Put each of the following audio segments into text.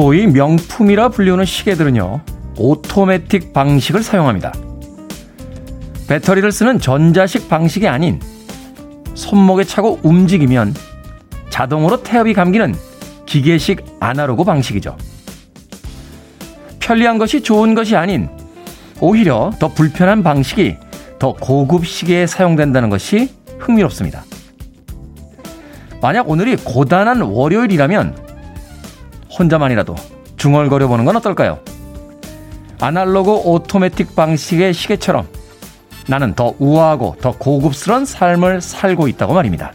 소위 명품이라 불리우는 시계들은요, 오토매틱 방식을 사용합니다. 배터리를 쓰는 전자식 방식이 아닌 손목에 차고 움직이면 자동으로 태엽이 감기는 기계식 아날로그 방식이죠. 편리한 것이 좋은 것이 아닌 오히려 더 불편한 방식이 더 고급 시계에 사용된다는 것이 흥미롭습니다. 만약 오늘이 고단한 월요일이라면 혼자만이라도 중얼거려 보는 건 어떨까요? 아날로그 오토매틱 방식의 시계처럼 나는 더 우아하고 더 고급스러운 삶을 살고 있다고 말입니다.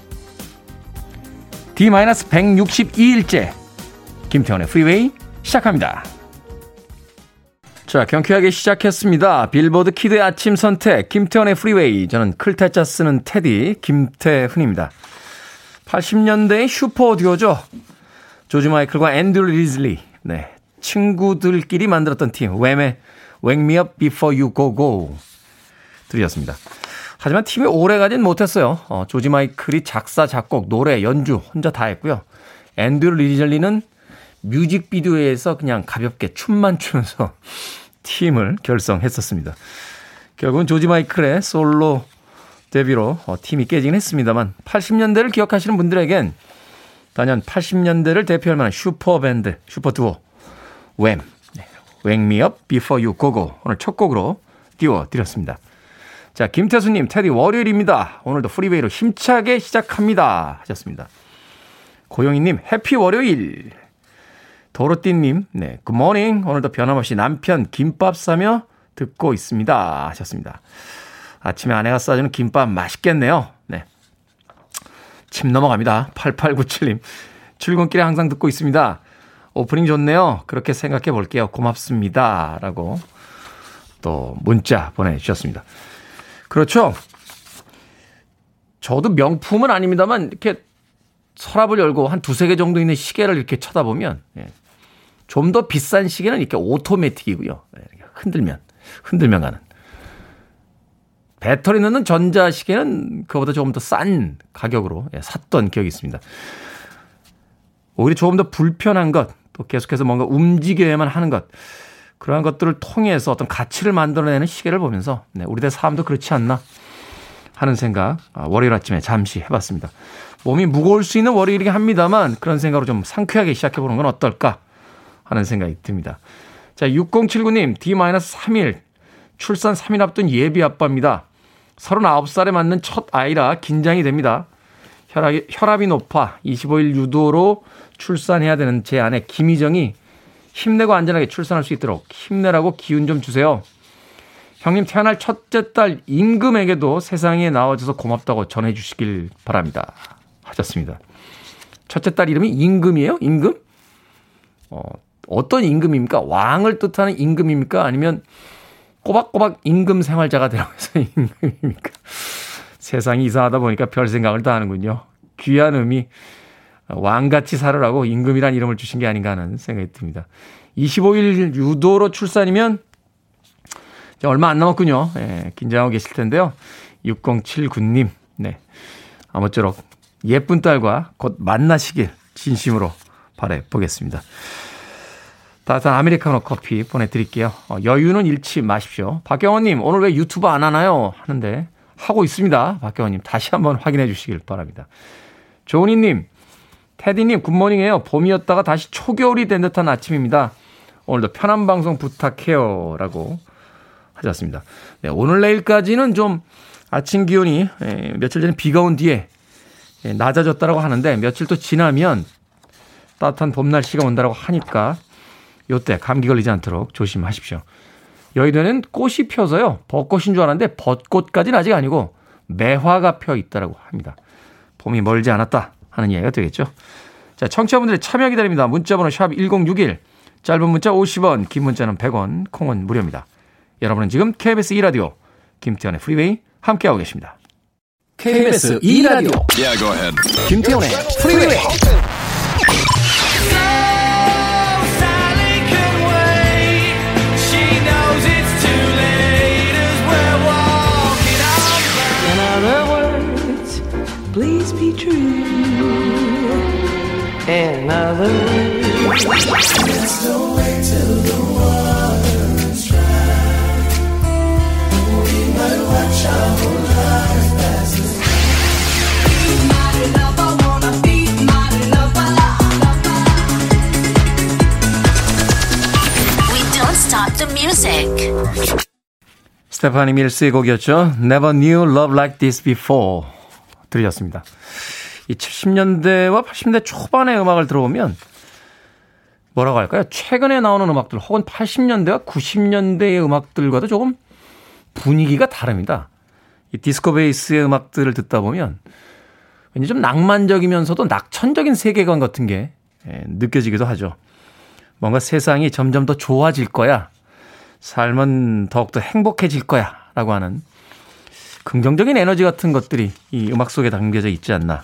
D-162일째 김태훈의 Freeway 시작합니다. 자, 경쾌하게 시작했습니다. 빌보드 kid의 아침 선택 김태훈의 Freeway 저는 클 태 자 쓰는 태디 김태훈입니다. 80년대의 슈퍼 듀오죠. 조지 마이클과 앤드류 리즐리. 네. 친구들끼리 만들었던 팀. Wham!의 Wake Me Up Before You Go Go. 들으셨습니다. 하지만 팀이 오래 가진 못했어요. 어, 조지 마이클이 작사, 작곡, 노래, 연주 혼자 다 했고요. 앤드류 리즐리는 뮤직비디오에서 그냥 가볍게 춤만 추면서 팀을 결성했었습니다. 결국은 조지 마이클의 솔로 데뷔로 어, 팀이 깨지긴 했습니다만 80년대를 기억하시는 분들에겐 단연 80년대를 대표할 만한 슈퍼밴드, 슈퍼듀오, Wham!, Before You Go Go 오늘 첫 곡으로 띄워드렸습니다. 자, 김태수님, 태디 월요일입니다. 오늘도 Freeway로 힘차게 시작합니다. 하셨습니다. 고영희님, happy 월요일. 도로띠님, 네, good morning. 오늘도 변함없이 남편 김밥 싸며 듣고 있습니다. 하셨습니다. 아침에 아내가 싸주는 김밥 맛있겠네요. 네. 침 넘어갑니다. 8897님. 출근길에 항상 듣고 있습니다. 오프닝 좋네요. 그렇게 생각해 볼게요. 고맙습니다. 라고 또 문자 보내주셨습니다. 그렇죠. 저도 명품은 아닙니다만 이렇게 서랍을 열고 한 두세 개 정도 있는 시계를 이렇게 쳐다보면 예. 좀더 비싼 시계는 이렇게 오토매틱이고요. 예. 흔들면 흔들면 가는. 배터리 넣는 전자시계는 그보다 조금 더 싼 가격으로 예, 샀던 기억이 있습니다. 오히려 조금 더 불편한 것, 또 계속해서 뭔가 움직여야만 하는 것, 그러한 것들을 통해서 어떤 가치를 만들어내는 시계를 보면서 네, 우리들 삶도 그렇지 않나 하는 생각 아, 월요일 아침에 잠시 해봤습니다. 몸이 무거울 수 있는 월요일이긴 합니다만 그런 생각으로 좀 상쾌하게 시작해보는 건 어떨까 하는 생각이 듭니다. 자, 6079님, D-3일, 출산 3일 앞둔 예비 아빠입니다. 39살에 맞는 첫 아이라 긴장이 됩니다. 혈압이, 혈압이 높아 25일 유도로 출산해야 되는 제 아내 김희정이 힘내고 안전하게 출산할 수 있도록 힘내라고 기운 좀 주세요. 형님 태어날 첫째 딸 임금에게도 세상에 나와줘서 고맙다고 전해주시길 바랍니다. 하셨습니다. 첫째 딸 이름이 임금이에요? 임금? 어, 어떤 임금입니까? 왕을 뜻하는 임금입니까? 아니면 꼬박꼬박 임금 생활자가 되라고 해서 임금입니까? 세상이 이상하다 보니까 별 생각을 다 하는군요. 귀한 의미, 왕같이 살으라고 임금이란 이름을 주신 게 아닌가 하는 생각이 듭니다. 25일 유도로 출산이면 얼마 안 남았군요. 예, 긴장하고 계실 텐데요. 6079님, 네. 아무쪼록 예쁜 딸과 곧 만나시길 진심으로 바래 보겠습니다. 따뜻한 아메리카노 커피 보내드릴게요. 어, 여유는 잃지 마십시오. 박경원님, 오늘 왜 유튜브 안 하나요? 하는데, 하고 있습니다. 박경원님, 다시 한번 확인해 주시길 바랍니다. 조은희님, 테디님, 굿모닝이에요. 봄이었다가 다시 초겨울이 된 듯한 아침입니다. 오늘도 편한 방송 부탁해요. 라고 하셨습니다. 네, 오늘 내일까지는 좀 아침 기온이 예, 며칠 전에 비가 온 뒤에 예, 낮아졌다라고 하는데 며칠 또 지나면 따뜻한 봄 날씨가 온다라고 하니까 요때 감기 걸리지 않도록 조심하십시오. 여의도에는 꽃이 펴서요. 벚꽃인 줄 알았는데 벚꽃까지는 아직 아니고 매화가 펴 있다라고 합니다. 봄이 멀지 않았다 하는 이야기가 되겠죠. 자, 청취자분들의 참여 기다립니다. 문자번호 샵 1061, 짧은 문자 50원, 긴 문자는 100원, 콩은 무료입니다. 여러분은 지금 KBS 2라디오 김태훈의 Freeway 함께하고 계십니다. KBS 2라디오 yeah, 김태훈의 Freeway 스테파니 밀스의 곡이었죠. Never knew love like this before. 들으셨습니다. 이 70년대와 80년대 초반의 음악을 들어보면 뭐라고 할까요? 최근에 나오는 음악들 혹은 80년대와 90년대의 음악들과도 조금 분위기가 다릅니다. 이 디스코 베이스의 음악들을 듣다 보면 왠지 좀 낭만적이면서도 낙천적인 세계관 같은 게 예, 느껴지기도 하죠. 뭔가 세상이 점점 더 좋아질 거야. 삶은 더욱더 행복해질 거야. 라고 하는 긍정적인 에너지 같은 것들이 이 음악 속에 담겨져 있지 않나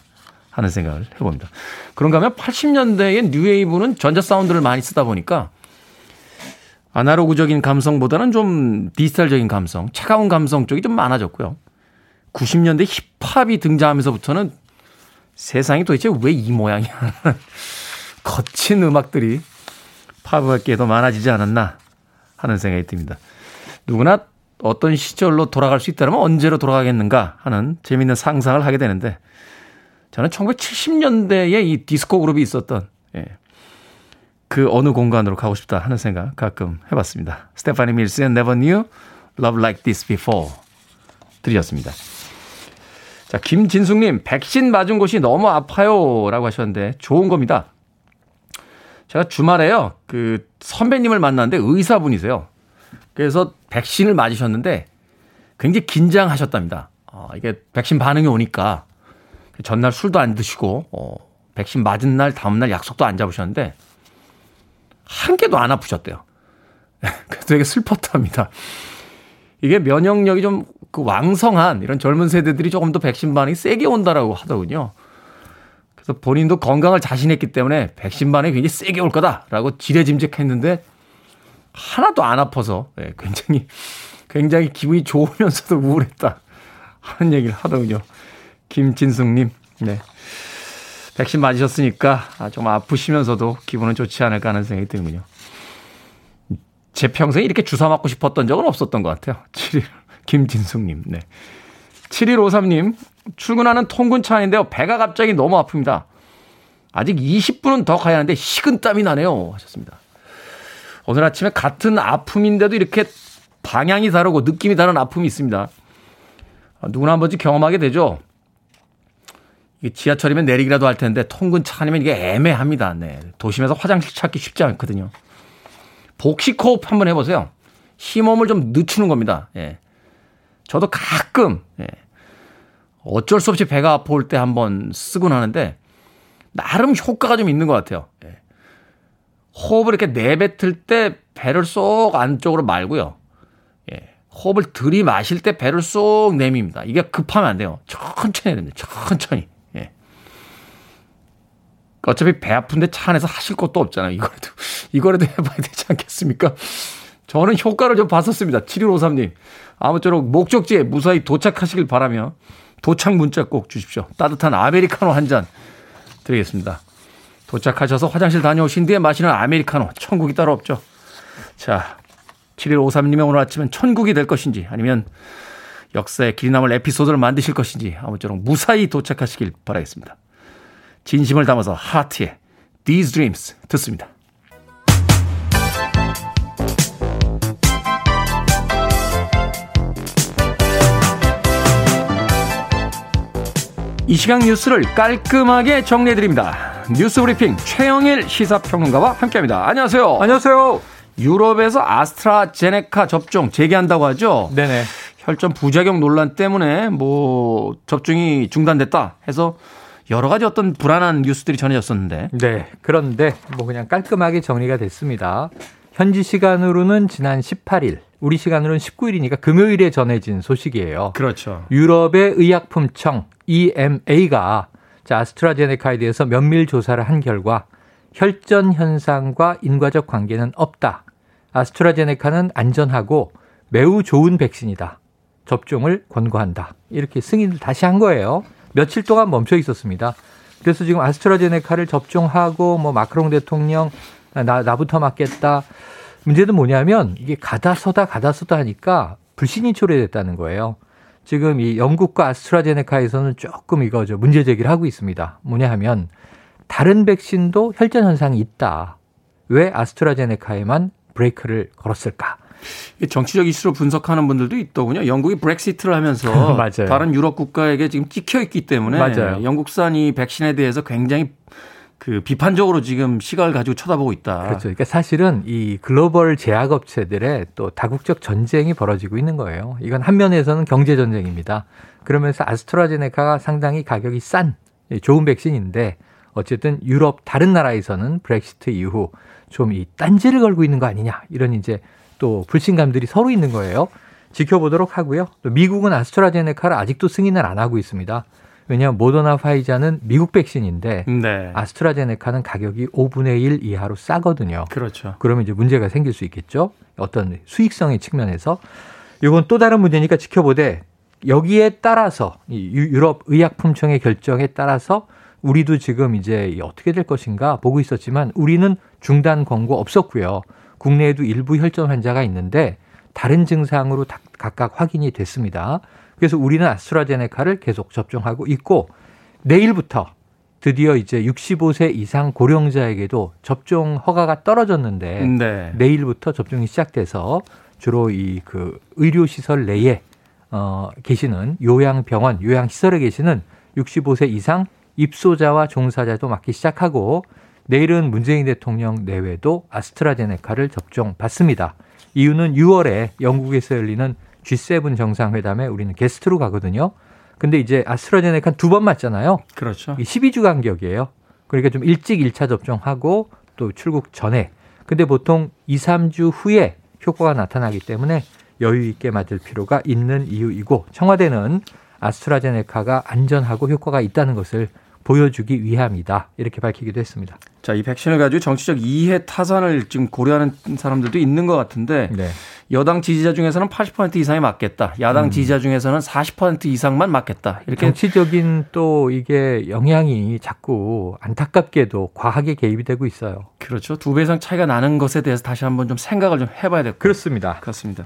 하는 생각을 해봅니다. 그런가 하면 80년대의 뉴웨이브는 전자 사운드를 많이 쓰다 보니까 아날로그적인 감성보다는 좀 디지털적인 감성, 차가운 감성 쪽이 좀 많아졌고요. 90년대 힙합이 등장하면서부터는 세상이 도대체 왜 이 모양이야? 거친 음악들이 팝업계에도 많아지지 않았나 하는 생각이 듭니다. 누구나 어떤 시절로 돌아갈 수 있다면 언제로 돌아가겠는가 하는 재미있는 상상을 하게 되는데 저는 1970년대에 이 디스코 그룹이 있었던 예, 그 어느 공간으로 가고 싶다 하는 생각 가끔 해봤습니다. 스테파니 밀스의 Never Knew Love Like This Before 들으셨습니다. 자, 김진숙님, 백신 맞은 곳이 너무 아파요. 라고 하셨는데, 좋은 겁니다. 제가 주말에요, 그 선배님을 만났는데 의사분이세요. 그래서 백신을 맞으셨는데 굉장히 긴장하셨답니다. 어, 이게 백신 반응이 오니까 전날 술도 안 드시고, 어, 백신 맞은 날, 다음날 약속도 안 잡으셨는데 한 개도 안 아프셨대요. 그래서 되게 슬펐답니다. 이게 면역력이 좀 그 왕성한 이런 젊은 세대들이 조금 더 백신 반응이 세게 온다라고 하더군요. 그래서 본인도 건강을 자신했기 때문에 백신 반응이 굉장히 세게 올 거다라고 지레짐작했는데 하나도 안 아파서 네, 굉장히 굉장히 기분이 좋으면서도 우울했다 하는 얘기를 하더군요. 김진숙님, 네. 백신 맞으셨으니까 아, 좀 아프시면서도 기분은 좋지 않을까 하는 생각이 드는군요. 제 평생에 이렇게 주사 맞고 싶었던 적은 없었던 것 같아요. 7일, 김진숙님, 네. 7153님, 출근하는 통근차 인데요 배가 갑자기 너무 아픕니다. 아직 20분은 더 가야 하는데 식은땀이 나네요. 하셨습니다. 오늘 아침에 같은 아픔인데도 이렇게 방향이 다르고 느낌이 다른 아픔이 있습니다. 아, 누구나 한 번쯤 경험하게 되죠. 지하철이면 내리기라도 할 텐데 통근 차 아니면 이게 애매합니다. 네. 도심에서 화장실 찾기 쉽지 않거든요. 복식호흡 한번 해보세요. 힘몸을 좀 늦추는 겁니다. 예. 저도 가끔 예. 어쩔 수 없이 배가 아파올 때 한번 쓰곤 하는데 나름 효과가 좀 있는 것 같아요. 예. 호흡을 이렇게 내뱉을 때 배를 쏙 안쪽으로 말고요. 예. 호흡을 들이마실 때 배를 쏙 내밉니다. 이게 급하면 안 돼요. 천천히 해야 됩니다. 천천히. 예. 어차피 배 아픈데 차 안에서 하실 것도 없잖아요. 이거라도, 이거라도 해봐야 되지 않겠습니까? 저는 효과를 좀 봤었습니다. 7153님. 아무쪼록 목적지에 무사히 도착하시길 바라며 도착 문자 꼭 주십시오. 따뜻한 아메리카노 한 잔 드리겠습니다. 도착하셔서 화장실 다녀오신 뒤에 마시는 아메리카노. 천국이 따로 없죠. 자, 7153님의 오늘 아침은 천국이 될 것인지 아니면 역사에 길이 남을 에피소드를 만드실 것인지 아무쪼록 무사히 도착하시길 바라겠습니다. 진심을 담아서 하트에 These Dreams 듣습니다. 이 시간 뉴스를 깔끔하게 정리해드립니다. 뉴스 브리핑 최영일 시사평론가와 함께합니다. 안녕하세요. 안녕하세요. 유럽에서 아스트라제네카 접종 재개한다고 하죠. 네네. 혈전 부작용 논란 때문에 뭐 접종이 중단됐다 해서 여러 가지 어떤 불안한 뉴스들이 전해졌었는데. 네. 그런데 뭐 그냥 깔끔하게 정리가 됐습니다. 현지 시간으로는 지난 18일, 우리 시간으로는 19일이니까 금요일에 전해진 소식이에요. 그렇죠. 유럽의 의약품청 EMA가 자, 아스트라제네카에 대해서 면밀 조사를 한 결과 혈전 현상과 인과적 관계는 없다. 아스트라제네카는 안전하고 매우 좋은 백신이다. 접종을 권고한다. 이렇게 승인을 다시 한 거예요. 며칠 동안 멈춰 있었습니다. 그래서 지금 아스트라제네카를 접종하고 뭐 마크롱 대통령 나 나부터 맞겠다. 문제는 뭐냐면 이게 가다 서다 가다 서다 하니까 불신이 초래됐다는 거예요. 지금 이 영국과 아스트라제네카에서는 조금 이거 저 문제 제기를 하고 있습니다. 뭐냐 하면 다른 백신도 혈전 현상이 있다. 왜 아스트라제네카에만 브레이크를 걸었을까? 정치적 이슈로 분석하는 분들도 있더군요. 영국이 브렉시트를 하면서 다른 유럽 국가에게 지금 찍혀 있기 때문에 맞아요. 영국산 이 백신에 대해서 굉장히 그 비판적으로 지금 시각을 가지고 쳐다보고 있다. 그렇죠. 그러니까 사실은 이 글로벌 제약업체들의 또 다국적 전쟁이 벌어지고 있는 거예요. 이건 한 면에서는 경제 전쟁입니다. 그러면서 아스트라제네카가 상당히 가격이 싼 좋은 백신인데 어쨌든 유럽 다른 나라에서는 브렉시트 이후 좀 이 딴지를 걸고 있는 거 아니냐 이런 이제 또 불신감들이 서로 있는 거예요. 지켜보도록 하고요. 또 미국은 아스트라제네카를 아직도 승인을 안 하고 있습니다. 왜냐하면 모더나 파이자는 미국 백신인데 네. 아스트라제네카는 가격이 5분의 1 이하로 싸거든요. 그렇죠. 그러면 이제 문제가 생길 수 있겠죠. 어떤 수익성의 측면에서 이건 또 다른 문제니까 지켜보되 여기에 따라서 유럽 의약품청의 결정에 따라서 우리도 지금 이제 어떻게 될 것인가 보고 있었지만 우리는 중단 권고 없었고요. 국내에도 일부 혈전 환자가 있는데 다른 증상으로 각각 확인이 됐습니다. 그래서 우리는 아스트라제네카를 계속 접종하고 있고 내일부터 드디어 이제 65세 이상 고령자에게도 접종 허가가 떨어졌는데 네. 내일부터 접종이 시작돼서 주로 이 그 의료 시설 내에 어 계시는 요양병원, 요양시설에 계시는 65세 이상 입소자와 종사자도 맞기 시작하고 내일은 문재인 대통령 내외도 아스트라제네카를 접종 받습니다. 이유는 6월에 영국에서 열리는 G7 정상회담에 우리는 게스트로 가거든요. 근데 이제 아스트라제네카 두 번 맞잖아요. 그렇죠. 12주 간격이에요. 그러니까 좀 일찍 1차 접종하고 또 출국 전에. 근데 보통 2, 3주 후에 효과가 나타나기 때문에 여유 있게 맞을 필요가 있는 이유이고 청와대는 아스트라제네카가 안전하고 효과가 있다는 것을 보여주기 위함이다. 이렇게 밝히기도 했습니다. 자, 이 백신을 가지고 정치적 이해 타산을 지금 고려하는 사람들도 있는 것 같은데 네. 여당 지지자 중에서는 80% 이상이 맞겠다. 야당 음. 지지자 중에서는 40% 이상만 맞겠다. 이렇게 정치적인 또 이게 영향이 자꾸 안타깝게도 과하게 개입이 되고 있어요. 그렇죠. 두 배 이상 차이가 나는 것에 대해서 다시 한번 좀 생각을 좀 해봐야 될 것 같습니다. 그렇습니다. 그렇습니다.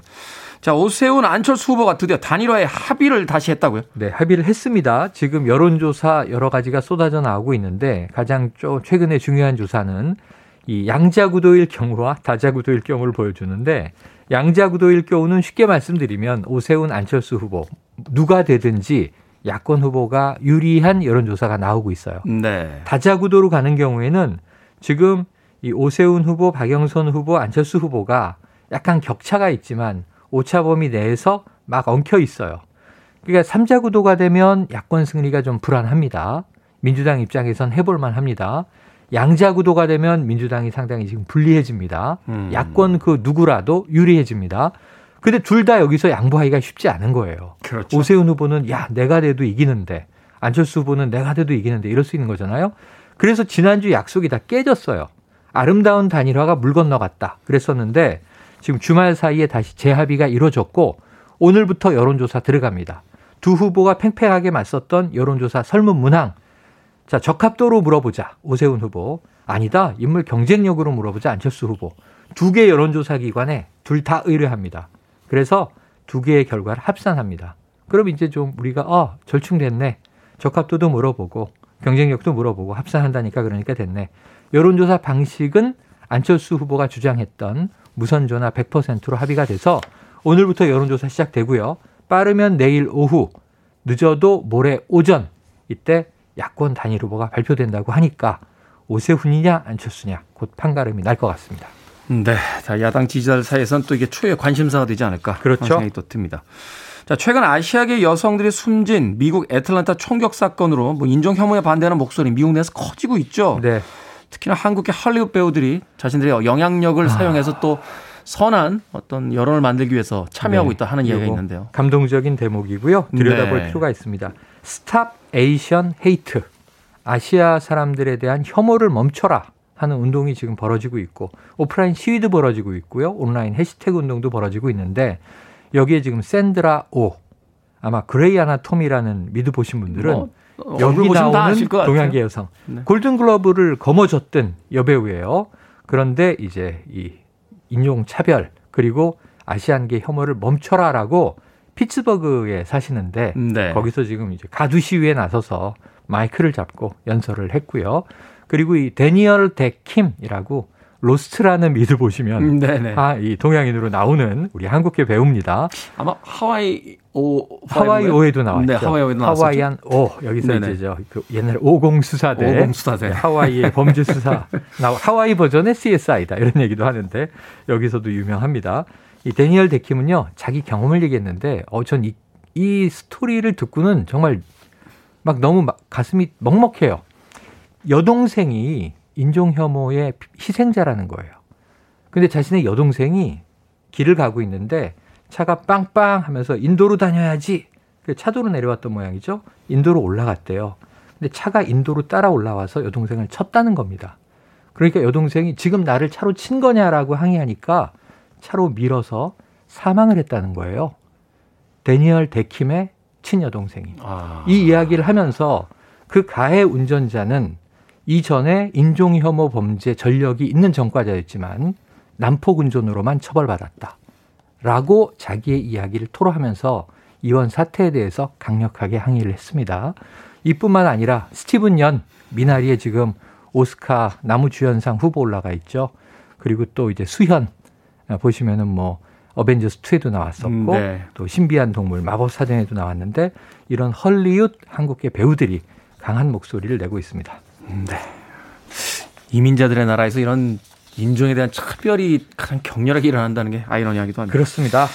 자, 오세훈 안철수 후보가 드디어 단일화에 합의를 다시 했다고요? 네, 합의를 했습니다. 지금 여론조사 여러 가지가 쏟아져 나오고 있는데 가장 최근에 중요한 조사는 이 양자구도일 경우와 다자구도일 경우를 보여주는데 양자구도일 경우는 쉽게 말씀드리면 오세훈 안철수 후보 누가 되든지 야권 후보가 유리한 여론조사가 나오고 있어요. 네. 다자구도로 가는 경우에는 지금 이 오세훈 후보, 박영선 후보, 안철수 후보가 약간 격차가 있지만 오차 범위 내에서 막 엉켜 있어요. 그러니까 3자 구도가 되면 야권 승리가 좀 불안합니다. 민주당 입장에선 해볼 만 합니다. 양자 구도가 되면 민주당이 상당히 지금 불리해집니다. 음. 야권 그 누구라도 유리해집니다. 근데 둘 다 여기서 양보하기가 쉽지 않은 거예요. 그렇죠. 오세훈 후보는 야 내가 돼도 이기는데 안철수 후보는 내가 돼도 이기는데 이럴 수 있는 거잖아요. 그래서 지난주 약속이 다 깨졌어요. 아름다운 단일화가 물 건너갔다. 그랬었는데 지금 주말 사이에 다시 재합의가 이루어졌고 오늘부터 여론조사 들어갑니다. 두 후보가 팽팽하게 맞섰던 여론조사 설문 문항. 자, 적합도로 물어보자. 오세훈 후보. 아니다. 인물 경쟁력으로 물어보자. 안철수 후보. 두 개 여론조사 기관에 둘 다 의뢰합니다. 그래서 두 개의 결과를 합산합니다. 그럼 이제 좀 우리가 어, 절충됐네. 적합도도 물어보고 경쟁력도 물어보고 합산한다니까 그러니까 됐네. 여론조사 방식은 안철수 후보가 주장했던 무선 전화 100%로 합의가 돼서 오늘부터 여론조사 시작되고요. 빠르면 내일 오후, 늦어도 모레 오전 이때 야권 단일 후보가 발표된다고 하니까 오세훈이냐 안철수냐 곧 판가름이 날 것 같습니다. 네, 자 야당 지지자들 사이에서는 또 이게 초유의 관심사가 되지 않을까 그렇죠. 생각이 또 듭니다. 자, 최근 아시아계 여성들이 숨진 미국 애틀란타 총격 사건으로 뭐 인종 혐오에 반대하는 목소리 미국 내에서 커지고 있죠. 네. 특히나 한국계 할리우드 배우들이 자신들의 영향력을 아. 사용해서 또 선한 어떤 여론을 만들기 위해서 참여하고 네. 있다 하는 이야기가 있는데요. 감동적인 대목이고요. 들여다볼 네. 필요가 있습니다. Stop Asian Hate. 아시아 사람들에 대한 혐오를 멈춰라 하는 운동이 지금 벌어지고 있고 오프라인 시위도 벌어지고 있고요. 온라인 해시태그 운동도 벌어지고 있는데 여기에 지금 샌드라 오 아마 Grey's Anatomy라는 미드 보신 분들은 뭐, 여기 나오는 동양계 여성 네. 골든글러브를 거머쥐었던 여배우예요. 그런데 이제 이 인종 차별 그리고 Asian계 혐오를 멈춰라라고 피츠버그에 사시는데 네. 거기서 지금 이제 가두 시위에 나서서 마이크를 잡고 연설을 했고요. 그리고 이 대니얼 대 킴이라고 Lost라는 미드 보시면 네네. 아, 이 동양인으로 나오는 우리 한국계 배우입니다. 아마 하와이 오 하와이 오에도 나왔죠. 네, 하와이 오에도 나왔죠. 하와이안 오 여기서 네네. 이제 저그 옛날 오공 수사대 오공 수사대 네, 하와이의 범죄 수사 나 하와이 버전의 CSI다 이런 얘기도 하는데 여기서도 유명합니다. 이 대니얼 대 킴은요 자기 경험을 얘기했는데 어 전 이, 이 스토리를 듣고는 정말 막 너무 막 가슴이 먹먹해요. 여동생이 인종 혐오의 희생자라는 거예요. 근데 자신의 여동생이 길을 가고 있는데 차가 빵빵 하면서 인도로 다녀야지. 차도로 내려왔던 모양이죠. 인도로 올라갔대요. 근데 차가 인도로 따라 올라와서 여동생을 쳤다는 겁니다. 그러니까 여동생이 지금 나를 차로 친 거냐라고 항의하니까 차로 밀어서 사망을 했다는 거예요. 데니얼 데킴의 친여동생이. 아. 이 이야기를 하면서 그 가해 운전자는 이전에 인종혐오 범죄 전력이 있는 전과자였지만 난폭 운전으로만 처벌받았다. 라고 자기의 이야기를 토로하면서 이번 사태에 대해서 강력하게 항의를 했습니다. 이뿐만 아니라 스티븐 연 미나리에 지금 오스카 나무주연상 후보 올라가 있죠. 그리고 또 이제 수현 보시면은 뭐 어벤져스 2에도 나왔었고 음, 네. 또 신비한 동물 마법 사전에도 나왔는데 이런 헐리우드 한국계 배우들이 강한 목소리를 내고 있습니다. 네. 이민자들의 나라에서 이런 인종에 대한 차별이 가장 격렬하게 일어난다는 게 아이러니하기도 합니다. 그렇습니다.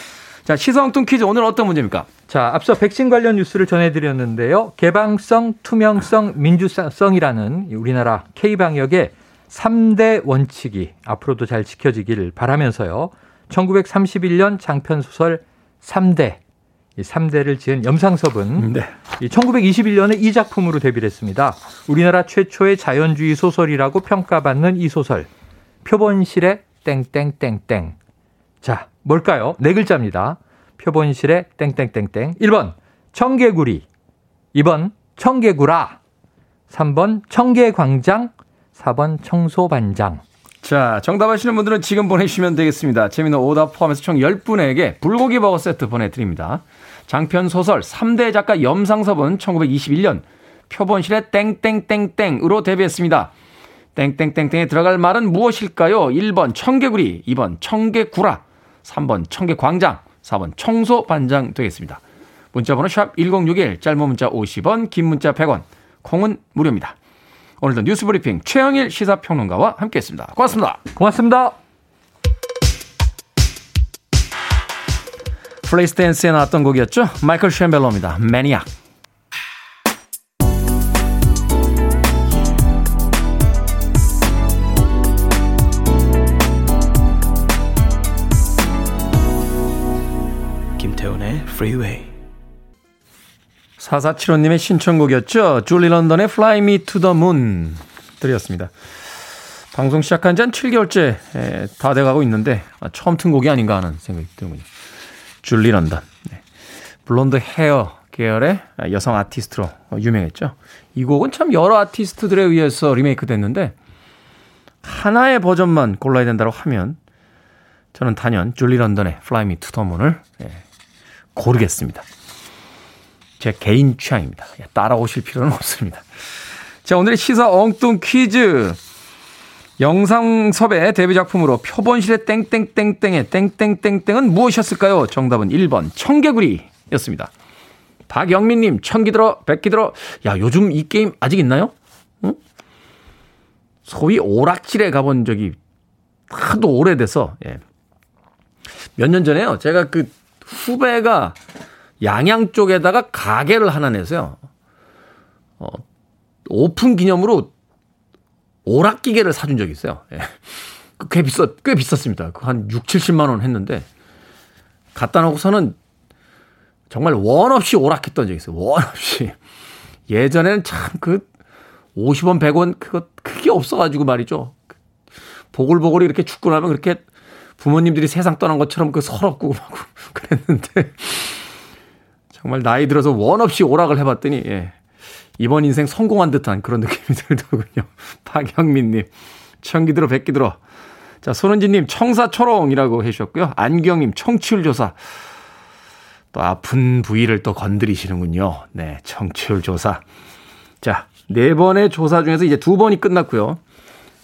자, 시성뚱 퀴즈 오늘 어떤 문제입니까? 자, 앞서 백신 관련 뉴스를 전해드렸는데요. 개방성, 투명성, 민주성이라는 우리나라 K방역의 3대 원칙이 앞으로도 잘 지켜지길 바라면서요. 1931년 장편 소설 3대 이 3대를 지은 염상섭은 네. 1921년에 이 작품으로 데뷔를 했습니다. 우리나라 최초의 자연주의 소설이라고 평가받는 이 소설. 표본실의 땡땡땡땡. 자, 뭘까요? 네 글자입니다. 표본실의 땡땡땡땡. 1번 청개구리. 2번 청개구라. 3번 청개광장. 4번 청소반장. 자, 정답 아시는 분들은 지금 보내주시면 되겠습니다. 재미는 오답 포함해서 총 10분에게 불고기 버거 세트 보내드립니다. 장편 소설 3대 작가 염상섭은 1921년 표본실의 땡땡땡땡으로 데뷔했습니다. 땡땡땡땡에 들어갈 말은 무엇일까요? 1번 청개구리, 2번 청개구라, 3번 청개광장, 4번 청소반장 되겠습니다. 문자번호 샵 1061, 짧은 문자 50원, 긴 문자 100원, 콩은 무료입니다. 오늘도 뉴스브리핑 최영일 시사평론가와 함께했습니다. 고맙습니다. 고맙습니다. Flashdance에 나왔던 곡이었죠. 마이클 셈벨로입니다. Maniac. 김태훈의 Freeway. 4475님의 신청곡이었죠. 줄리 런던의 Fly Me to the Moon 드렸습니다. 방송 시작한 지 한 7개월째 다 돼가고 있는데 아, 처음 튼 곡이 아닌가 하는 생각이 드는군요. 줄리 런던. 네. blonde hair 계열의 여성 아티스트로 유명했죠. 이 곡은 참 여러 아티스트들에 의해서 리메이크 됐는데 하나의 버전만 골라야 된다고 하면 저는 단연 줄리 런던의 Fly Me to the Moon을 예, 고르겠습니다. 제 개인 취향입니다. 예, 따라오실 필요는 없습니다. 자, 오늘의 시사 엉뚱 퀴즈. 영상섭의 데뷔 작품으로 표본실의 땡땡땡땡의 땡땡땡땡은 무엇이었을까요? 정답은 1번 청개구리였습니다. 박영민님 청기 들어 백기 들어 야 요즘 이 게임 아직 있나요? 응? 소위 오락실에 가본 적이 하도 오래돼서 예. 몇 년 전에요. 제가 그 후배가 양양 쪽에다가 가게를 하나 내서요. 어, 오픈 기념으로 오락기계를 사준 적이 있어요. 예. 그 꽤 비쌌, 꽤 비쌌습니다. 그 한 6, 70만 원 했는데, 갖다 놓고서는 정말 원 없이 오락했던 적이 있어요. 원 없이. 예전에는 참 그 50원, 100원 그거 크게 없어가지고 말이죠. 보글보글 이렇게 죽고 나면 그렇게 부모님들이 세상 떠난 것처럼 그 서럽고 막 그랬는데 정말 나이 들어서 원 없이 오락을 해봤더니 예. 이번 인생 성공한 듯한 그런 느낌이 들더군요. 박영민님. 청기 들어 백기 들어. 자, 손은지님 청사초롱이라고 해주셨고요. 안경님 청취율 조사. 또 아픈 부위를 또 건드리시는군요. 네, 청취율 조사. 자, 네 번의 조사 중에서 이제 두 번이 끝났고요.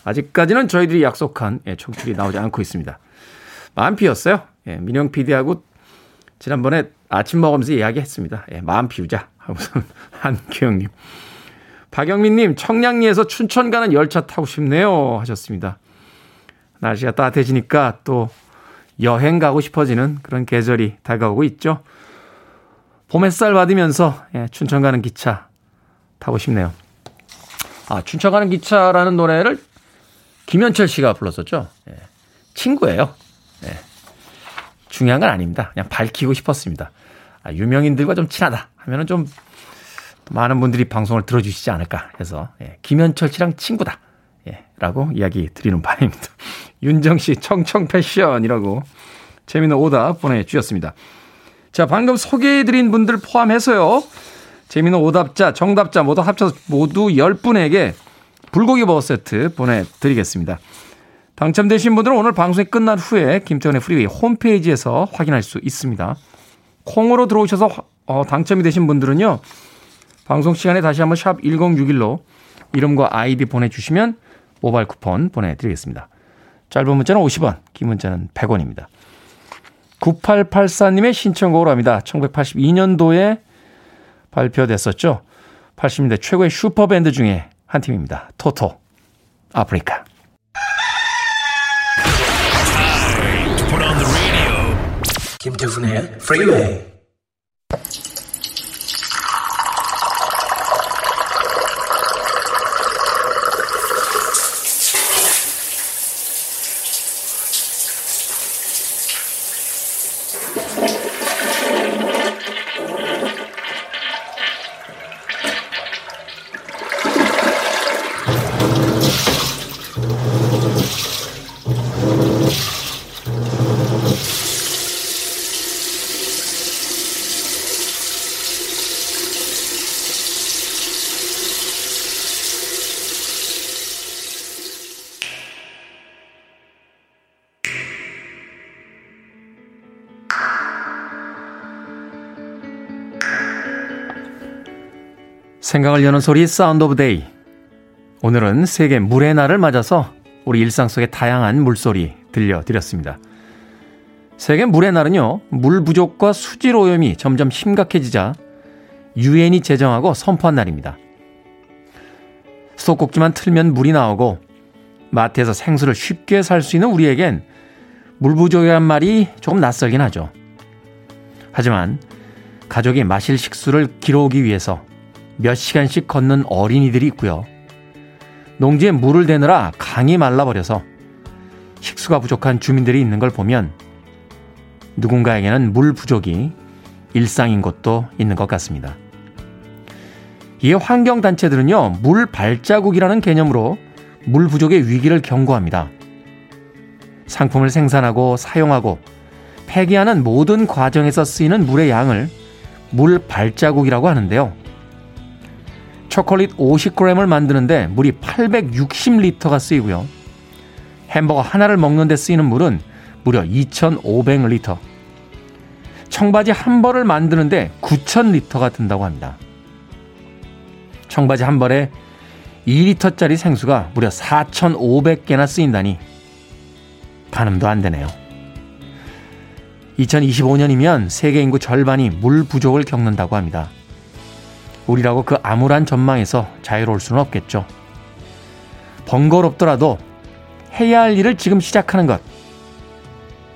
아직까지는 저희들이 약속한 예, 청취율이 나오지 않고 있습니다. 마음 피웠어요. 예, 민영 PD하고 지난번에 아침 먹으면서 이야기했습니다. 예, 마음 피우자. 하고서 한기영님. 박영민님, 청량리에서 춘천 가는 열차 타고 싶네요. 하셨습니다. 날씨가 따뜻해지니까 또 여행 가고 싶어지는 그런 계절이 다가오고 있죠. 봄 햇살 받으면서 예, 춘천 가는 기차 타고 싶네요. 아, 춘천 가는 기차라는 노래를 김현철 씨가 불렀었죠. 예, 친구예요. 예, 중요한 건 아닙니다. 그냥 밝히고 싶었습니다. 아, 유명인들과 좀 친하다 하면은 좀 많은 분들이 방송을 들어주시지 않을까 해서 예, 김현철 씨랑 친구다. 예, 라고 이야기 드리는 바입니다. 윤정 씨 청청 패션이라고 재미있는 오답 보내주셨습니다. 자, 방금 소개해드린 분들 포함해서요. 재미있는 오답자, 정답자 모두 합쳐서 모두 10분에게 불고기 버거 세트 보내드리겠습니다. 당첨되신 분들은 오늘 방송이 끝난 후에 김태훈의 Freeway 홈페이지에서 확인할 수 있습니다. 콩으로 들어오셔서 어, 당첨이 되신 분들은요. 방송 시간에 다시 한번 샵 1061로 이름과 아이디 보내주시면 모바일 쿠폰 보내드리겠습니다. 짧은 문자는 50원, 긴 문자는 100원입니다. 9884님의 신청곡으로 합니다. 1982년도에 발표됐었죠. 80년대 최고의 슈퍼밴드 중에 한 팀입니다. 토토, 아프리카. 김태훈 생각을 여는 소리 Sound of Day. 오늘은 세계 물의 날을 맞아서 우리 일상 속의 다양한 물소리 들려드렸습니다. 세계 물의 날은요, 물 부족과 수질 오염이 점점 심각해지자 유엔이 제정하고 선포한 날입니다. 수도꼭지만 틀면 물이 나오고 마트에서 생수를 쉽게 살 수 있는 우리에겐 물 부족이란 말이 조금 낯설긴 하죠. 하지만 가족이 마실 식수를 길어오기 위해서 몇 시간씩 걷는 어린이들이 있고요. 농지에 물을 대느라 강이 말라버려서 식수가 부족한 주민들이 있는 걸 보면 누군가에게는 물 부족이 일상인 것도 있는 것 같습니다. 이에 환경단체들은요, 물 발자국이라는 개념으로 물 부족의 위기를 경고합니다. 상품을 생산하고 사용하고 폐기하는 모든 과정에서 쓰이는 물의 양을 물 발자국이라고 하는데요. 초콜릿 50g을 만드는데 물이 860리터가 쓰이고요. 햄버거 하나를 먹는데 쓰이는 물은 무려 2,500리터. 청바지 한 벌을 만드는데 9,000리터가 든다고 합니다. 청바지 한 벌에 2리터짜리 생수가 무려 4,500개나 쓰인다니 가늠도 안 되네요. 2025년이면 세계 인구 절반이 물 부족을 겪는다고 합니다. 우리라고 그 암울한 전망에서 자유로울 수는 없겠죠. 번거롭더라도 해야 할 일을 지금 시작하는 것.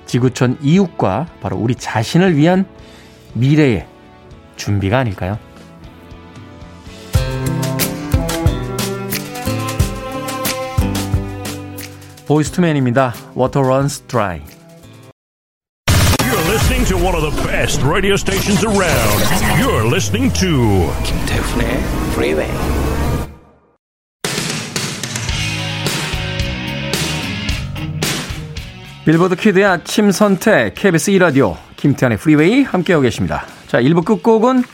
지구촌 이웃과 바로 우리 자신을 위한 미래의 준비가 아닐까요? Boyz II Men입니다. Water Runs Dry. To one of the best radio stations around. You're listening to 김태훈의 Freeway. 빌보드 키드의 아침 선택 KBS 2라디오 김태훈의 프리웨이 함께하고 계십니다. 자, 1부 끝곡은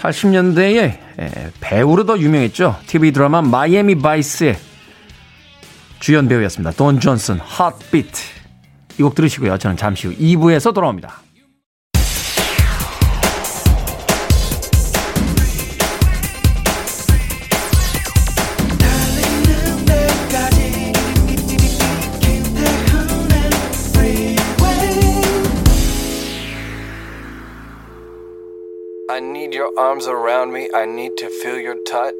80년대에 배우로 더 유명했죠. TV 드라마 마이애미 바이스의 주연 배우였습니다. 돈 존슨, 핫비트. 이 곡 들으시고요. 저는 잠시 후 2부에서 돌아옵니다. Your arms around me. I need to feel your touch.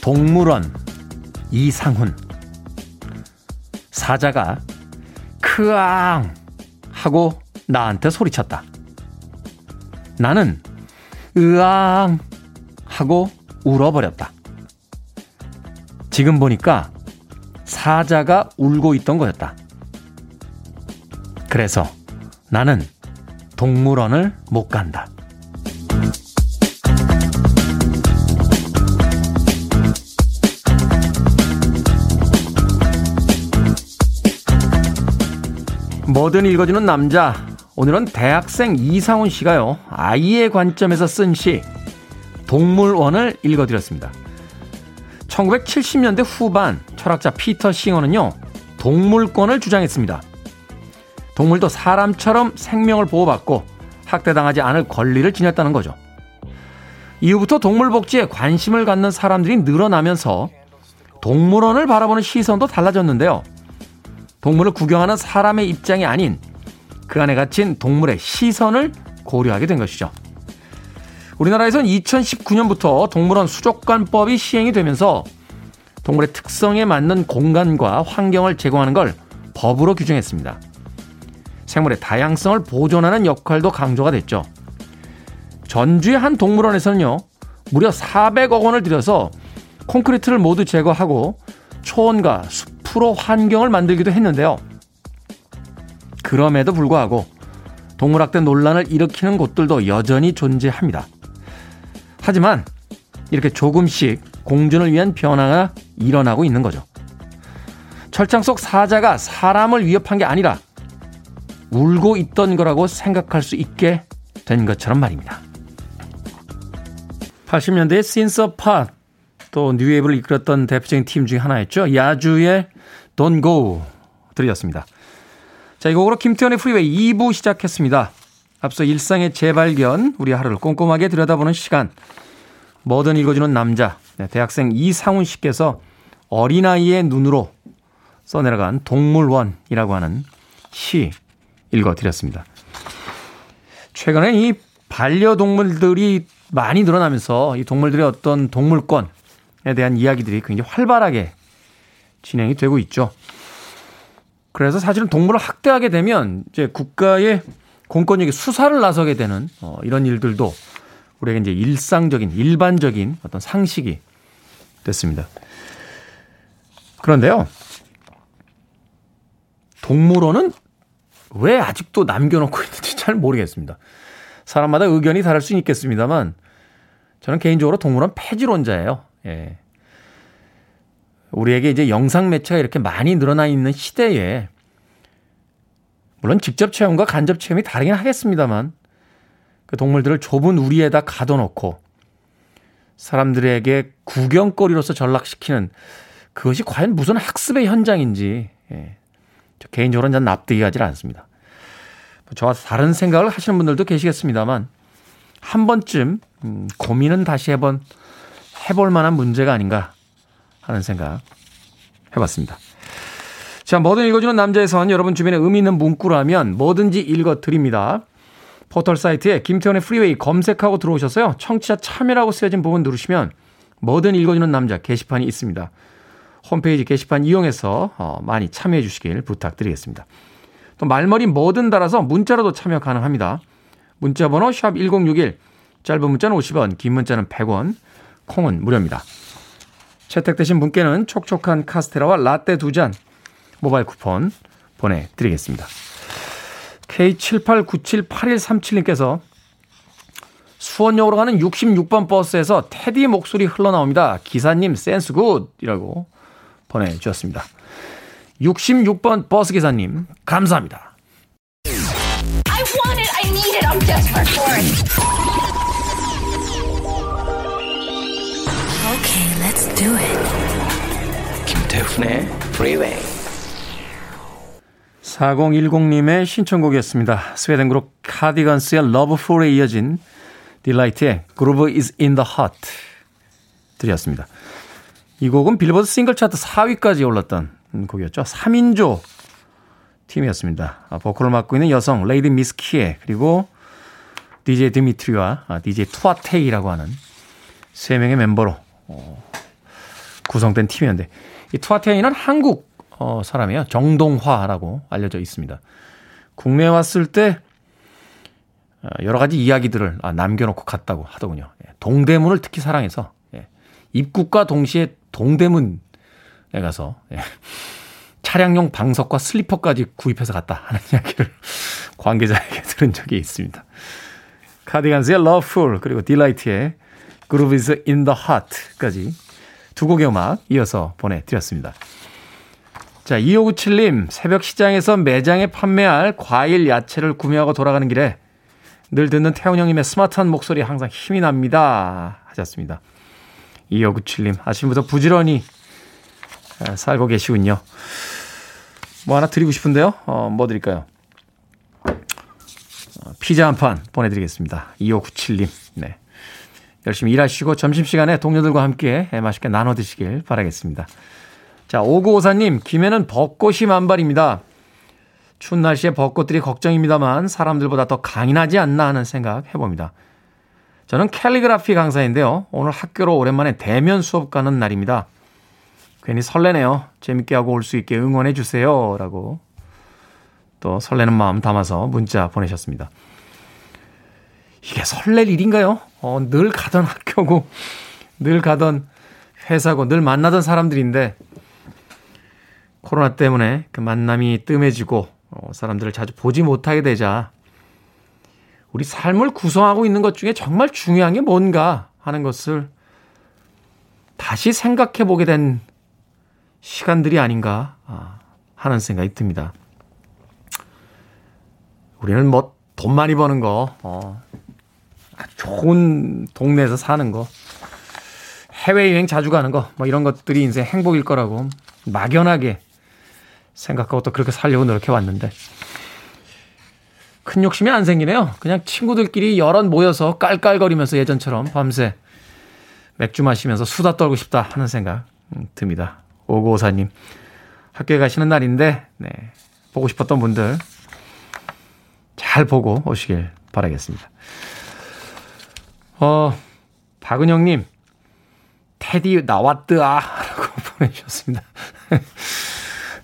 동물원 이상훈 사자가 크앙 하고 나한테 소리쳤다. 나는 으앙 하고 울어버렸다. 지금 보니까 사자가 울고 있던 거였다. 그래서 나는 동물원을 못 간다. 뭐든 읽어주는 남자. 오늘은 대학생 이상훈 씨가요, 아이의 관점에서 쓴 시, 동물원을 읽어드렸습니다. 1970년대 후반 철학자 피터 싱어는요, 동물권을 주장했습니다. 동물도 사람처럼 생명을 보호받고 학대당하지 않을 권리를 지녔다는 거죠. 이후부터 동물 복지에 관심을 갖는 사람들이 늘어나면서 동물원을 바라보는 시선도 달라졌는데요. 동물을 구경하는 사람의 입장이 아닌 그 안에 갇힌 동물의 시선을 고려하게 된 것이죠. 우리나라에선 2019년부터 동물원 수족관법이 시행이 되면서 동물의 특성에 맞는 공간과 환경을 제공하는 걸 법으로 규정했습니다. 생물의 다양성을 보존하는 역할도 강조가 됐죠. 전주의 한 동물원에서는요, 무려 400억 원을 들여서 콘크리트를 모두 제거하고 초원과 숲으로 환경을 만들기도 했는데요. 그럼에도 불구하고 동물학대 논란을 일으키는 곳들도 여전히 존재합니다. 하지만 이렇게 조금씩 공존을 위한 변화가 일어나고 있는 거죠. 철장 속 사자가 사람을 위협한 게 아니라 울고 있던 거라고 생각할 수 있게 된 것처럼 말입니다. 80년대의 신서 팟, 또 뉴웨이브를 이끌었던 대표적인 팀 중에 하나였죠. 야주의 Don't Go 들렸습니다. 자, 이 곡으로 김태현의 프리웨이 2부 시작했습니다. 앞서 일상의 재발견, 우리 하루를 꼼꼼하게 들여다보는 시간. 뭐든 읽어주는 남자, 네, 대학생 이상훈 씨께서 어린아이의 눈으로 써내려간 동물원이라고 하는 시 읽어드렸습니다. 최근에 이 반려동물들이 많이 늘어나면서 이 동물들의 어떤 동물권에 대한 이야기들이 굉장히 활발하게 진행이 되고 있죠. 그래서 사실은 동물을 학대하게 되면 이제 국가의 공권력이 수사를 나서게 되는 어, 이런 일들도 우리에게 이제 일상적인 일반적인 어떤 상식이 됐습니다. 그런데요. 동물원은 왜 아직도 남겨놓고 있는지 잘 모르겠습니다. 사람마다 의견이 다를 수 있겠습니다만 저는 개인적으로 동물원 폐지론자예요. 예. 우리에게 이제 영상 매체가 이렇게 많이 늘어나 있는 시대에 물론 직접 체험과 간접 체험이 다르긴 하겠습니다만 그 동물들을 좁은 우리에다 가둬놓고 사람들에게 구경거리로서 전락시키는 그것이 과연 무슨 학습의 현장인지 예. 저 개인적으로는 전 납득이 가지 않습니다. 뭐 저와 다른 생각을 하시는 분들도 계시겠습니다만 한 번쯤 음, 고민은 다시 해본 해볼 만한 문제가 아닌가 하는 생각 해봤습니다. 자, 뭐든 읽어주는 남자에선 여러분 주변에 의미 있는 문구라면 뭐든지 읽어드립니다. 포털 사이트에 김태훈의 프리웨이 검색하고 들어오셨어요. 청취자 참여라고 쓰여진 부분 누르시면 뭐든 읽어주는 남자 게시판이 있습니다. 홈페이지 게시판 이용해서 어, 많이 참여해 주시길 부탁드리겠습니다. 또 말머리 뭐든 달아서 문자로도 참여 가능합니다. 문자 번호 샵 1061, 짧은 문자는 50원, 긴 문자는 100원, 콩은 무료입니다. 채택되신 분께는 촉촉한 카스테라와 라떼 두 잔 모바일 쿠폰 보내드리겠습니다. K78978137님께서 수원역으로 가는 66번 버스에서 테디 목소리 흘러나옵니다. 기사님 센스 good! 이라고 보내주셨습니다. 66번 버스 기사님, 감사합니다. I need it. I'm desperate for it. Okay, let's do it. 김태훈의 Freeway. 4010님의 신청곡이었습니다. 스웨덴 그룹 카디건스의 Love For에 이어진 딜라이트의 Groove is in the Heart Deee-Lite였습니다. 이 곡은 빌보드 싱글 차트 4위까지 올랐던 곡이었죠. 3인조 팀이었습니다. 아, 보컬을 맡고 있는 여성 Lady Miss Kier 그리고 DJ 드미트리와 DJ Towa Tei라고 하는 세 명의 멤버로 어, 구성된 팀이었는데 이 Towa Tei는 한국 어, 사람이에요. 정동화라고 알려져 있습니다. 국내에 왔을 때 어, 여러 가지 이야기들을 아, 남겨놓고 갔다고 하더군요. 예, 동대문을 특히 사랑해서 예, 입국과 동시에 동대문에 가서 예, 차량용 방석과 슬리퍼까지 구입해서 갔다 하는 이야기를 관계자에게 들은 적이 있습니다. 카디건스의 Loveful 그리고 딜라이트의 Groove is in the Heart까지 두 곡의 음악 이어서 보내드렸습니다. 자, 2597님, 새벽 시장에서 매장에 판매할 과일, 야채를 구매하고 돌아가는 길에 늘 듣는 태훈 형님의 스마트한 목소리 항상 힘이 납니다. 하셨습니다. 2597님, 아침부터 부지런히 살고 계시군요. 뭐 하나 드리고 싶은데요. 어, 뭐 드릴까요? 어, 피자 한 판 보내드리겠습니다. 2597님. 네. 열심히 일하시고 점심시간에 동료들과 함께 맛있게 나눠 드시길 바라겠습니다. 자, 5954님, 김해는 벚꽃이 만발입니다. 추운 날씨에 벚꽃들이 걱정입니다만 사람들보다 더 강인하지 않나 하는 생각 해봅니다. 저는 캘리그라피 강사인데요. 오늘 학교로 오랜만에 대면 수업 가는 날입니다. 괜히 설레네요. 재밌게 하고 올 수 있게 응원해 주세요. 라고 또 설레는 마음 담아서 문자 보내셨습니다. 이게 설렐 일인가요? 어, 늘 가던 학교고, 늘 가던 회사고, 늘 만나던 사람들인데, 코로나 때문에 그 만남이 뜸해지고, 어, 사람들을 자주 보지 못하게 되자, 우리 삶을 구성하고 있는 것 중에 정말 중요한 게 뭔가 하는 것을 다시 생각해 보게 된 시간들이 아닌가 아, 하는 생각이 듭니다. 우리는 뭐 돈 많이 버는 거, 어, 좋은 동네에서 사는 거, 해외여행 자주 가는 거, 뭐 이런 것들이 인생 행복일 거라고 막연하게 생각하고 또 그렇게 살려고 노력해 왔는데, 큰 욕심이 안 생기네요. 그냥 친구들끼리 여럿 모여서 깔깔거리면서 예전처럼 밤새 맥주 마시면서 수다 떨고 싶다 하는 생각 음, 듭니다. 오고오사님 학교에 가시는 날인데 네, 보고 싶었던 분들 잘 보고 오시길 바라겠습니다. 어, 박은영님, 테디 나왔드아 라고 보내주셨습니다.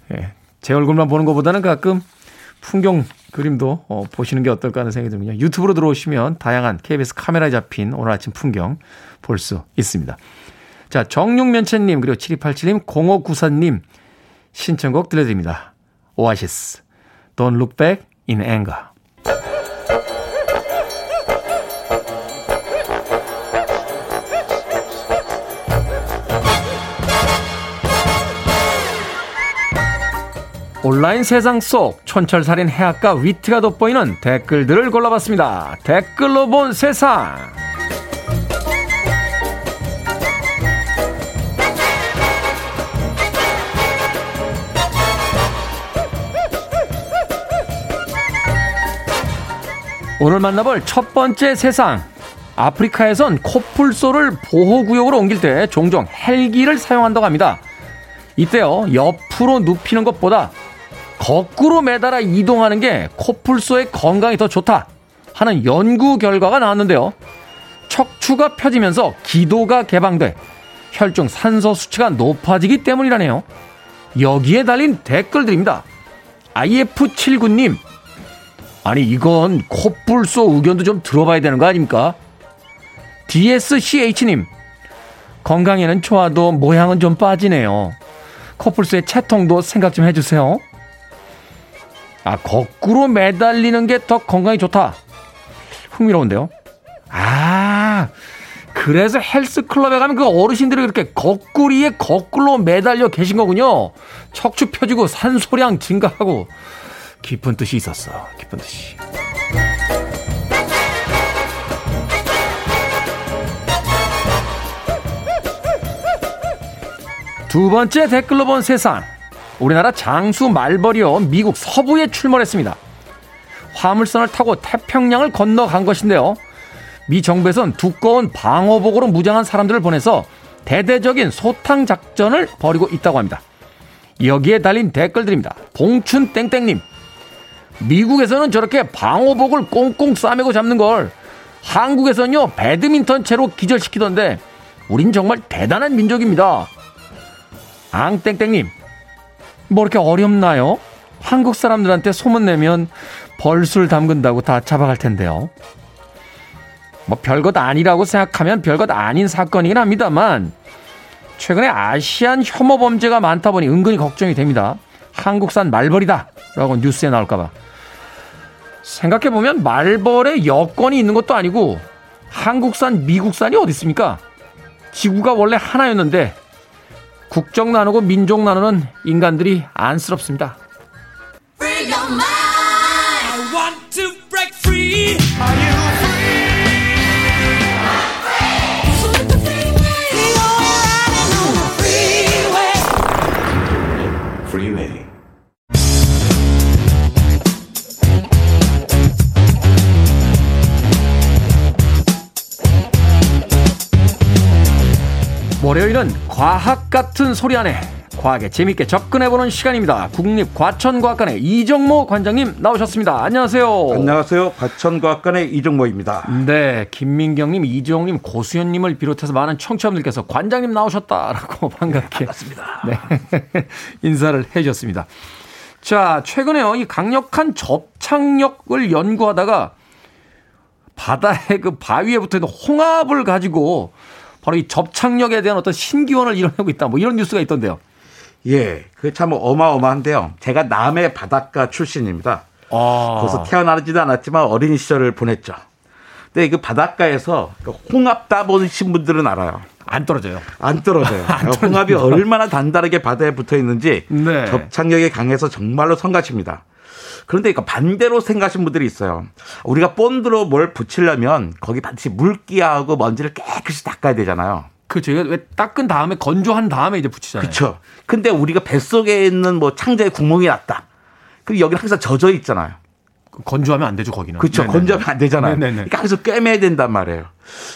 네, 제 얼굴만 보는 것보다는 가끔 풍경 그림도 어, 보시는 게 어떨까 하는 생각이 듭니다. 유튜브로 들어오시면 다양한 KBS 카메라에 잡힌 오늘 아침 풍경 볼 수 있습니다. 자, 정육면체님, 그리고 7287님, 0594님, 신청곡 들려드립니다. 오아시스, Don't Look Back in Anger. 온라인 세상 속 촌철살인 해학과 위트가 돋보이는 댓글들을 골라봤습니다. 댓글로 본 세상. 오늘 만나볼 첫 번째 세상. 아프리카에선 코뿔소를 보호구역으로 옮길 때 종종 헬기를 사용한다고 합니다. 이때요, 옆으로 눕히는 것보다 거꾸로 매달아 이동하는 게 코뿔소의 건강에 더 좋다 하는 연구 결과가 나왔는데요. 척추가 펴지면서 기도가 개방돼 혈중 산소 수치가 높아지기 때문이라네요. 여기에 달린 댓글들입니다. IF79님, 아니 이건 코뿔소 의견도 좀 들어봐야 되는 거 아닙니까? DSCH님, 건강에는 좋아도 모양은 좀 빠지네요. 코뿔소의 채통도 생각 좀 해주세요. 아, 거꾸로 매달리는 게 더 건강에 좋다. 흥미로운데요? 아, 그래서 헬스클럽에 가면 그 어르신들이 그렇게 거꾸리에 거꾸로 매달려 계신 거군요. 척추 펴지고 산소량 증가하고. 깊은 뜻이 있었어. 깊은 뜻이. 두 번째 댓글로 본 세상. 우리나라 장수 말벌이요. 미국 서부에 출몰했습니다. 화물선을 타고 태평양을 건너간 것인데요. 미 정부에선 두꺼운 방호복으로 무장한 사람들을 보내서 대대적인 소탕 작전을 벌이고 있다고 합니다. 여기에 달린 댓글들입니다. 봉춘 땡땡님. 미국에서는 저렇게 방호복을 꽁꽁 싸매고 잡는 걸 한국에서는요 배드민턴 채로 기절시키던데 우린 정말 대단한 민족입니다. 앙땡땡님. 뭐 이렇게 어렵나요? 한국 사람들한테 소문내면 벌술 담근다고 다 잡아갈 텐데요. 뭐 별것 아니라고 생각하면 별것 아닌 사건이긴 합니다만 최근에 아시안 혐오 범죄가 많다 보니 은근히 걱정이 됩니다. 한국산 말벌이다 라고 뉴스에 나올까봐. 생각해보면 말벌에 여건이 있는 것도 아니고 한국산, 미국산이 어디 있습니까? 지구가 원래 하나였는데 국적 나누고 민족 나누는 인간들이 안쓰럽습니다. 월요일은 과학 같은 소리 안에 과학에 재밌게 접근해보는 시간입니다. 국립과천과학관의 이정모 관장님 나오셨습니다. 안녕하세요. 안녕하세요. 과천과학관의 이종모입니다. 네, 김민경님, 이정님, 고수현님을 비롯해서 많은 청취자분들께서 관장님 나오셨다라고 반갑게 반갑습니다. 네, 인사를 해주셨습니다. 자, 최근에요, 이 강력한 접착력을 연구하다가 바다의 그 바위에 붙어 있는 홍합을 가지고 바로 이 접착력에 대한 어떤 신기원을 이뤄내고 있다. 뭐 이런 뉴스가 있던데요. 예, 그참 어마어마한데요. 제가 남해 바닷가 출신입니다. 아. 거기서 태어나지도 않았지만 어린 시절을 보냈죠. 근데 그 바닷가에서 그 홍합 따보신 분들은 알아요. 안 떨어져요. 안 떨어져요. 홍합이 얼마나 단단하게 바다에 붙어 있는지 네. 접착력이 강해서 정말로 성가십니다. 그런데 이거 반대로 생각하시는 분들이 있어요. 우리가 본드로 뭘 붙이려면 거기 반드시 물기하고 먼지를 깨끗이 닦아야 되잖아요. 그 저희가 왜 닦은 다음에 건조한 다음에 이제 붙이잖아요. 그렇죠. 근데 우리가 뱃속에 있는 뭐 창자에 구멍이 났다. 그럼 여기 항상 젖어 있잖아요. 건조하면 안 되죠, 거기는. 그렇죠. 네네네. 건조하면 안 되잖아요. 네네네. 그러니까 항상 꿰매야 된단 말이에요.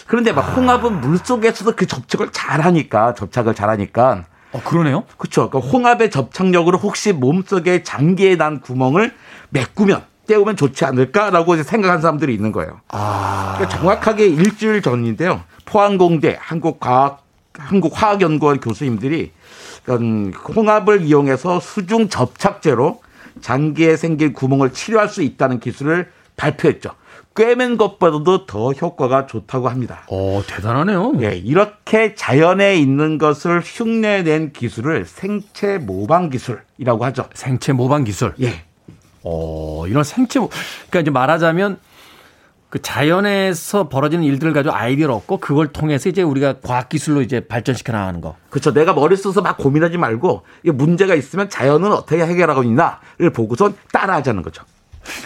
그런데 막 홍합은 물 속에서도 그 접촉을 잘 하니까 접착을 잘 하니까 어, 그러네요. 그렇죠. 그 홍합의 접착력으로 혹시 몸속에 장기에 난 구멍을 메꾸면 때우면 좋지 않을까라고 이제 생각한 사람들이 있는 거예요. 아. 그러니까 정확하게 일주일 전인데요. 포항공대 한국과학 한국화학연구원 교수님들이 음, 홍합을 이용해서 수중 접착제로 장기에 생긴 구멍을 치료할 수 있다는 기술을 발표했죠. 꿰맨 것보다도 더 효과가 좋다고 합니다. 어, 대단하네요. 예, 이렇게 자연에 있는 것을 흉내낸 기술을 생체 모방 기술이라고 하죠. 생체 모방 기술. 예. 어, 이런 생체, 모- 그러니까 이제 말하자면 그 자연에서 벌어지는 일들을 가지고 아이디어를 얻고 그걸 통해서 이제 우리가 과학 기술로 이제 발전시켜 나가는 거. 그렇죠. 내가 머리 써서 막 고민하지 말고 이게 문제가 있으면 자연은 어떻게 해결하고 있나를 보고선 따라하자는 거죠.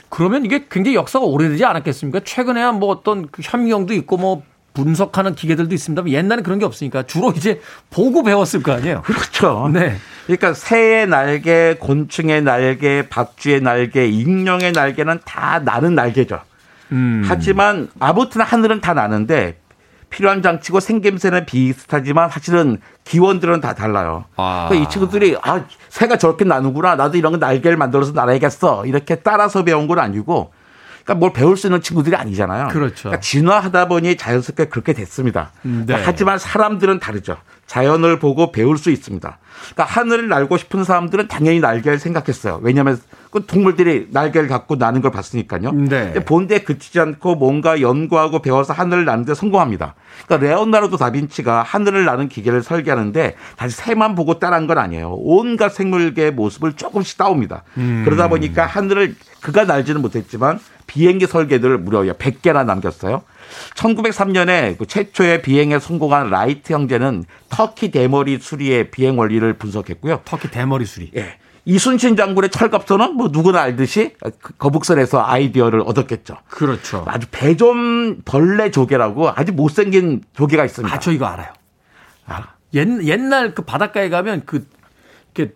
그러면 이게 굉장히 역사가 오래되지 않았겠습니까? 최근에야 뭐 어떤 그 현미경도 있고 뭐 분석하는 기계들도 있습니다만 옛날에 그런 게 없으니까 주로 이제 보고 배웠을 거 아니에요. 그렇죠. 네. 그러니까 새의 날개, 곤충의 날개, 박쥐의 날개, 익룡의 날개는 다 나는 날개죠. 음. 하지만 아무튼 하늘은 다 나는데 필요한 장치고 생김새는 비슷하지만 사실은 기원들은 다 달라요. 아. 그러니까 이 친구들이 아 새가 저렇게 나누구나 나도 이런 거 날개를 만들어서 날아야겠어 이렇게 따라서 배운 건 아니고 그러니까 뭘 배울 수 있는 친구들이 아니잖아요. 그렇죠. 그러니까 진화하다 보니 자연스럽게 그렇게 됐습니다. 네. 그러니까 하지만 사람들은 다르죠. 자연을 보고 배울 수 있습니다. 그러니까 하늘을 날고 싶은 사람들은 당연히 날개를 생각했어요. 왜냐하면 그 동물들이 날개를 갖고 나는 걸 봤으니까요. 네. 본데 그치지 않고 뭔가 연구하고 배워서 하늘을 나는데 성공합니다. 그러니까 레오나르도 다빈치가 하늘을 나는 기계를 설계하는데 다시 새만 보고 따라한 건 아니에요. 온갖 생물계의 모습을 조금씩 따옵니다. 그러다 보니까 하늘을 그가 날지는 못했지만 비행기 설계들을 무려 100개나 남겼어요. 1903년에 그 최초의 비행에 성공한 라이트 형제는 터키 대머리 수리의 비행 원리를 분석했고요. 터키 대머리 수리. 예. 이순신 장군의 철갑선은 뭐 누구나 알듯이 그 거북선에서 아이디어를 얻었겠죠. 그렇죠. 아주 배좀 벌레 조개라고 아주 못생긴 조개가 있습니다. 아, 저 이거 알아요. 아, 옛, 옛날 그 바닷가에 가면 그, 이렇게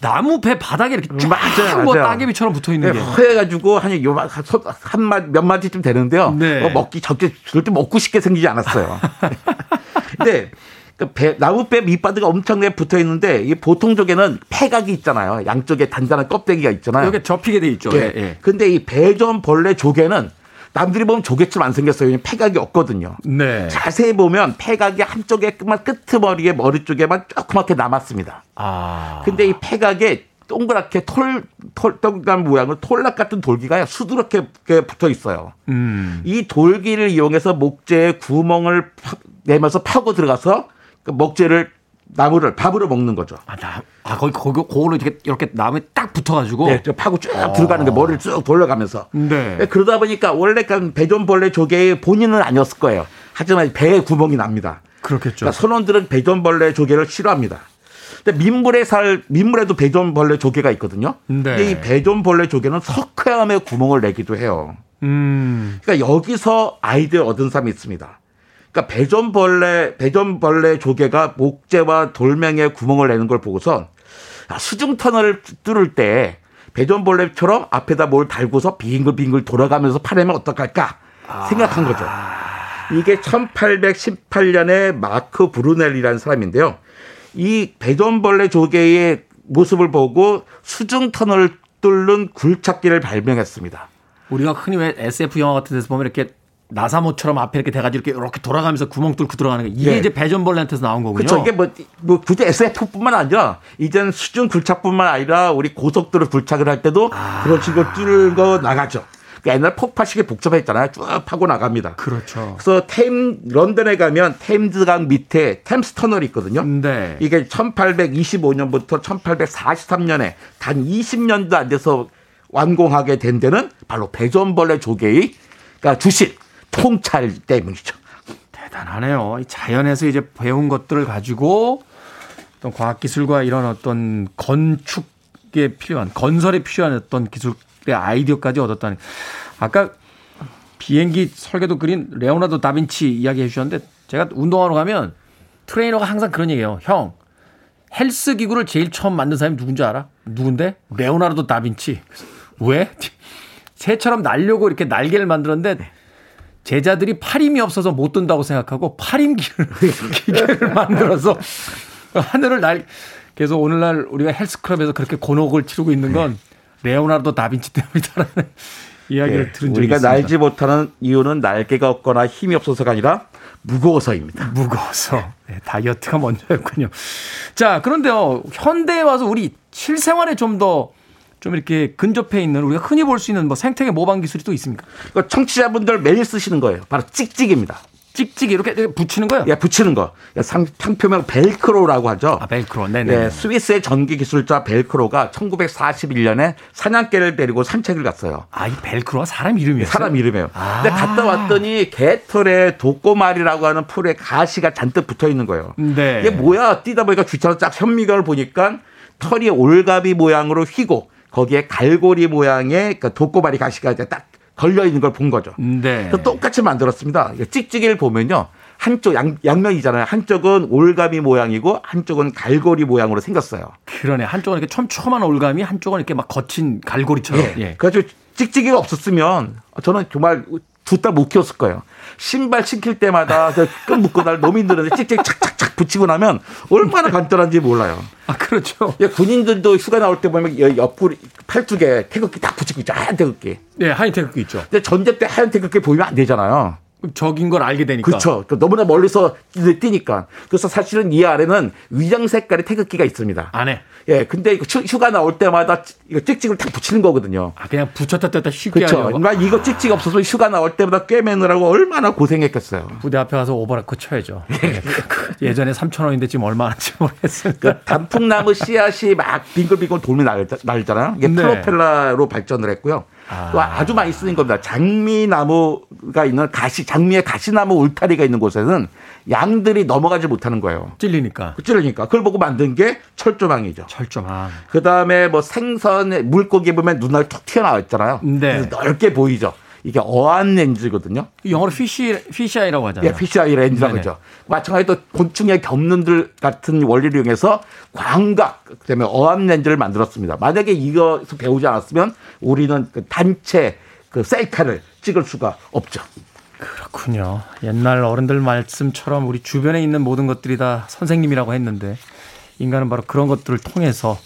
나무 배 바닥에 이렇게 쫙 맞아요, 뭐 맞아요. 따개비처럼 붙어 있는 게. 허해가지고 한 요만 한몇 마디쯤 되는데요. 네. 어, 먹기 적게 절대 먹고 싶게 생기지 않았어요. 근데 그 배, 나무배 밑바닥에 엄청나게 붙어 있는데 이 보통 쪽에는 폐각이 있잖아요. 양쪽에 단단한 껍데기가 있잖아요. 여기 접히게 돼 있죠. 예. 예, 예. 근데 이 배전 벌레 조개는 남들이 보면 조개처럼 안 생겼어요. 폐각이 없거든요. 네. 자세히 보면 폐각이 한쪽에만 끄트머리에 머리 쪽에만 조그맣게 남았습니다. 아. 근데 이 폐각에 동그랗게 톨, 톨, 동그란 모양의 톨락 같은 돌기가 수두럽게 붙어 있어요. 음. 이 돌기를 이용해서 목재에 구멍을 파- 내면서 파고 들어가서 그 목재를 나무를 밥으로 먹는 거죠. 아, 나, 아, 거기, 거기, 그걸로 이렇게, 이렇게 나무에 딱 붙어가지고. 네, 저 파고 쭉 들어가는 게 머리를 쭉 돌려가면서. 네. 네, 그러다 보니까 원래 그 배전벌레 조개의 본인은 아니었을 거예요. 하지만 배에 구멍이 납니다. 그렇겠죠. 그러니까 선원들은 배전벌레 조개를 싫어합니다. 근데 민물에 살 민물에도 배전벌레 조개가 있거든요. 네. 근데 이 배전벌레 조개는 석회암에 구멍을 내기도 해요. 음. 그러니까 여기서 아이디어 얻은 사람이 있습니다. 그러니까 배전벌레 배전벌레 조개가 목재와 돌멩이에 구멍을 내는 걸 보고서 아, 수중 터널을 뚫을 때 배전벌레처럼 앞에다 뭘 달고서 빙글빙글 돌아가면서 파내면 어떡할까 생각한 거죠. 이게 1818년에 마크 브루넬이라는 사람인데요. 이 배전벌레 조개의 모습을 보고 수중 터널을 뚫는 굴착기를 발명했습니다. 우리가 흔히 왜 SF 영화 같은 데서 보면 이렇게 나사모처럼 앞에 이렇게 돼가지고 이렇게 이렇게 돌아가면서 구멍 뚫고 들어가는 거. 이게 예. 이제 배전벌레한테서 나온 거군요. 그렇죠. 이게 뭐, 뭐 굳이 SF뿐만 아니라 이제는 수중 굴착뿐만 아니라 우리 고속도로 굴착을 할 때도 그런 식으로 뚫고 나가죠. 그러니까 옛날 폭파식이 복잡했잖아요. 쭉 파고 나갑니다. 그렇죠. 그래서 템 런던에 가면 템즈강 밑에 템스 터널이 있거든요. 네. 이게 1825년부터 1843년에 단 20년도 안 돼서 완공하게 된 데는 바로 배전벌레 조개의 그러니까 주식 통찰 때문이죠. 대단하네요. 이 자연에서 이제 배운 것들을 가지고 어떤 과학기술과 이런 어떤 건축에 필요한, 건설에 필요한 어떤 기술의 아이디어까지 얻었다니. 아까 비행기 설계도 그린 레오나르도 다빈치 이야기 해주셨는데 제가 운동하러 가면 트레이너가 항상 그런 얘기해요. 형, 헬스 기구를 제일 처음 만든 사람이 누군지 알아? 누군데? 레오나르도 다빈치. 왜? 새처럼 날려고 이렇게 날개를 만들었는데 제자들이 팔힘이 없어서 못 든다고 생각하고 팔힘기를 기계를 만들어서 하늘을 날 그래서 오늘날 우리가 헬스클럽에서 그렇게 곤혹을 치르고 있는 건 레오나르도 다빈치 때문이다라는 이야기를 예, 들은 적이 우리가 있습니다. 날지 못하는 이유는 날개가 없거나 힘이 없어서가 아니라 무거워서입니다. 무거워서 네, 다이어트가 먼저였군요. 자 그런데요 현대에 와서 우리 실생활에 좀 더 좀 이렇게 근접해 있는 우리가 흔히 볼 수 있는 뭐 생태계 모방 기술이 또 있습니까? 그러니까 청취자분들 매일 쓰시는 거예요. 바로 찍찍입니다. 찍찍이 이렇게 붙이는 거요? 예, 붙이는 거. 예, 상, 상표명 벨크로라고 하죠. 아 벨크로, 네네. 예, 스위스의 전기 기술자 벨크로가 1941년에 사냥개를 데리고 산책을 갔어요. 아 이 벨크로가 사람 이름이었어요? 사람 이름이에요. 아. 근데 갔다 왔더니 개털에 독고말이라고 하는 풀에 가시가 잔뜩 붙어 있는 거예요. 네. 이게 뭐야? 뛰다 보니까 귀찮아서 쫙 현미경을 보니까 털이 올가비 모양으로 휘고 거기에 갈고리 모양의 그 독고말이 가시가 딱 걸려 있는 걸 본 거죠. 네. 그래서 똑같이 만들었습니다. 찍찍이를 보면요. 한쪽 양, 양면이잖아요. 한쪽은 올가미 모양이고 한쪽은 갈고리 모양으로 생겼어요. 그러네. 한쪽은 이렇게 촘촘한 올감이 한쪽은 이렇게 막 거친 갈고리처럼. 예. 예. 그래가지고 찍찍이가 없었으면 저는 정말 두달못 키웠을 거예요. 신발 신길 때마다 그끈 묶고 날 너무 힘들었는데 찍찍이 착착착 붙이고 나면 얼마나 간단한지 몰라요. 아, 그렇죠. 예, 군인들도 휴가 나올 때 보면 여- 옆구리 팔뚝에 태극기 딱 붙이고 있죠. 하얀 태극기. 네, 하얀 태극기 있죠. 근데 전쟁 때 하얀 태극기 보이면 안 되잖아요. 적인 걸 알게 되니까. 그렇죠. 그 너무나 멀리서 뛰니까. 그래서 사실은 이 아래는 위장 색깔의 태극기가 있습니다. 안에. 예, 근데 이거 휴- 휴가 나올 때마다 이거 찍찍을 딱 붙이는 거거든요. 아, 그냥 붙였다 뗐다 쉽게 그렇죠. 하려고. 그러니까 이거 찍찍 없어서 휴가 나올 때마다 꿰매느라고 얼마나 고생했겠어요. 부대 앞에 가서 오버라크 쳐야죠. 예. 예전에 3,000원인데 지금 얼마인지 모르겠습니다. 그 단풍나무 씨앗이 막 빙글빙글 돌면 날, 날잖아요. 이게 네. 프로펠러로 발전을 했고요. 또 아주 많이 쓰는 겁니다. 장미나무가 있는 가시, 장미의 가시나무 울타리가 있는 곳에는 양들이 넘어가지 못하는 거예요. 찔리니까. 찔러니까 그걸 보고 만든 게 철조망이죠. 철조망. 그 다음에 뭐 생선에 물고기 보면 눈알 툭 튀어나와 있잖아요. 네. 넓게 보이죠. 이게 어안 렌즈거든요. 영어로 fish fisheye라고 하잖아요. 예, fisheye 렌즈라고. 하죠. 마찬가지로 또 곤충의 겹눈들 같은 원리를 이용해서 광각, 그다음에 어안 렌즈를 만들었습니다. 만약에 이것을 배우지 않았으면 우리는 그 단체 그 셀카를 찍을 수가 없죠. 그렇군요. 옛날 어른들 말씀처럼 우리 주변에 있는 모든 것들이 다 선생님이라고 했는데 인간은 바로 그런 것들을 통해서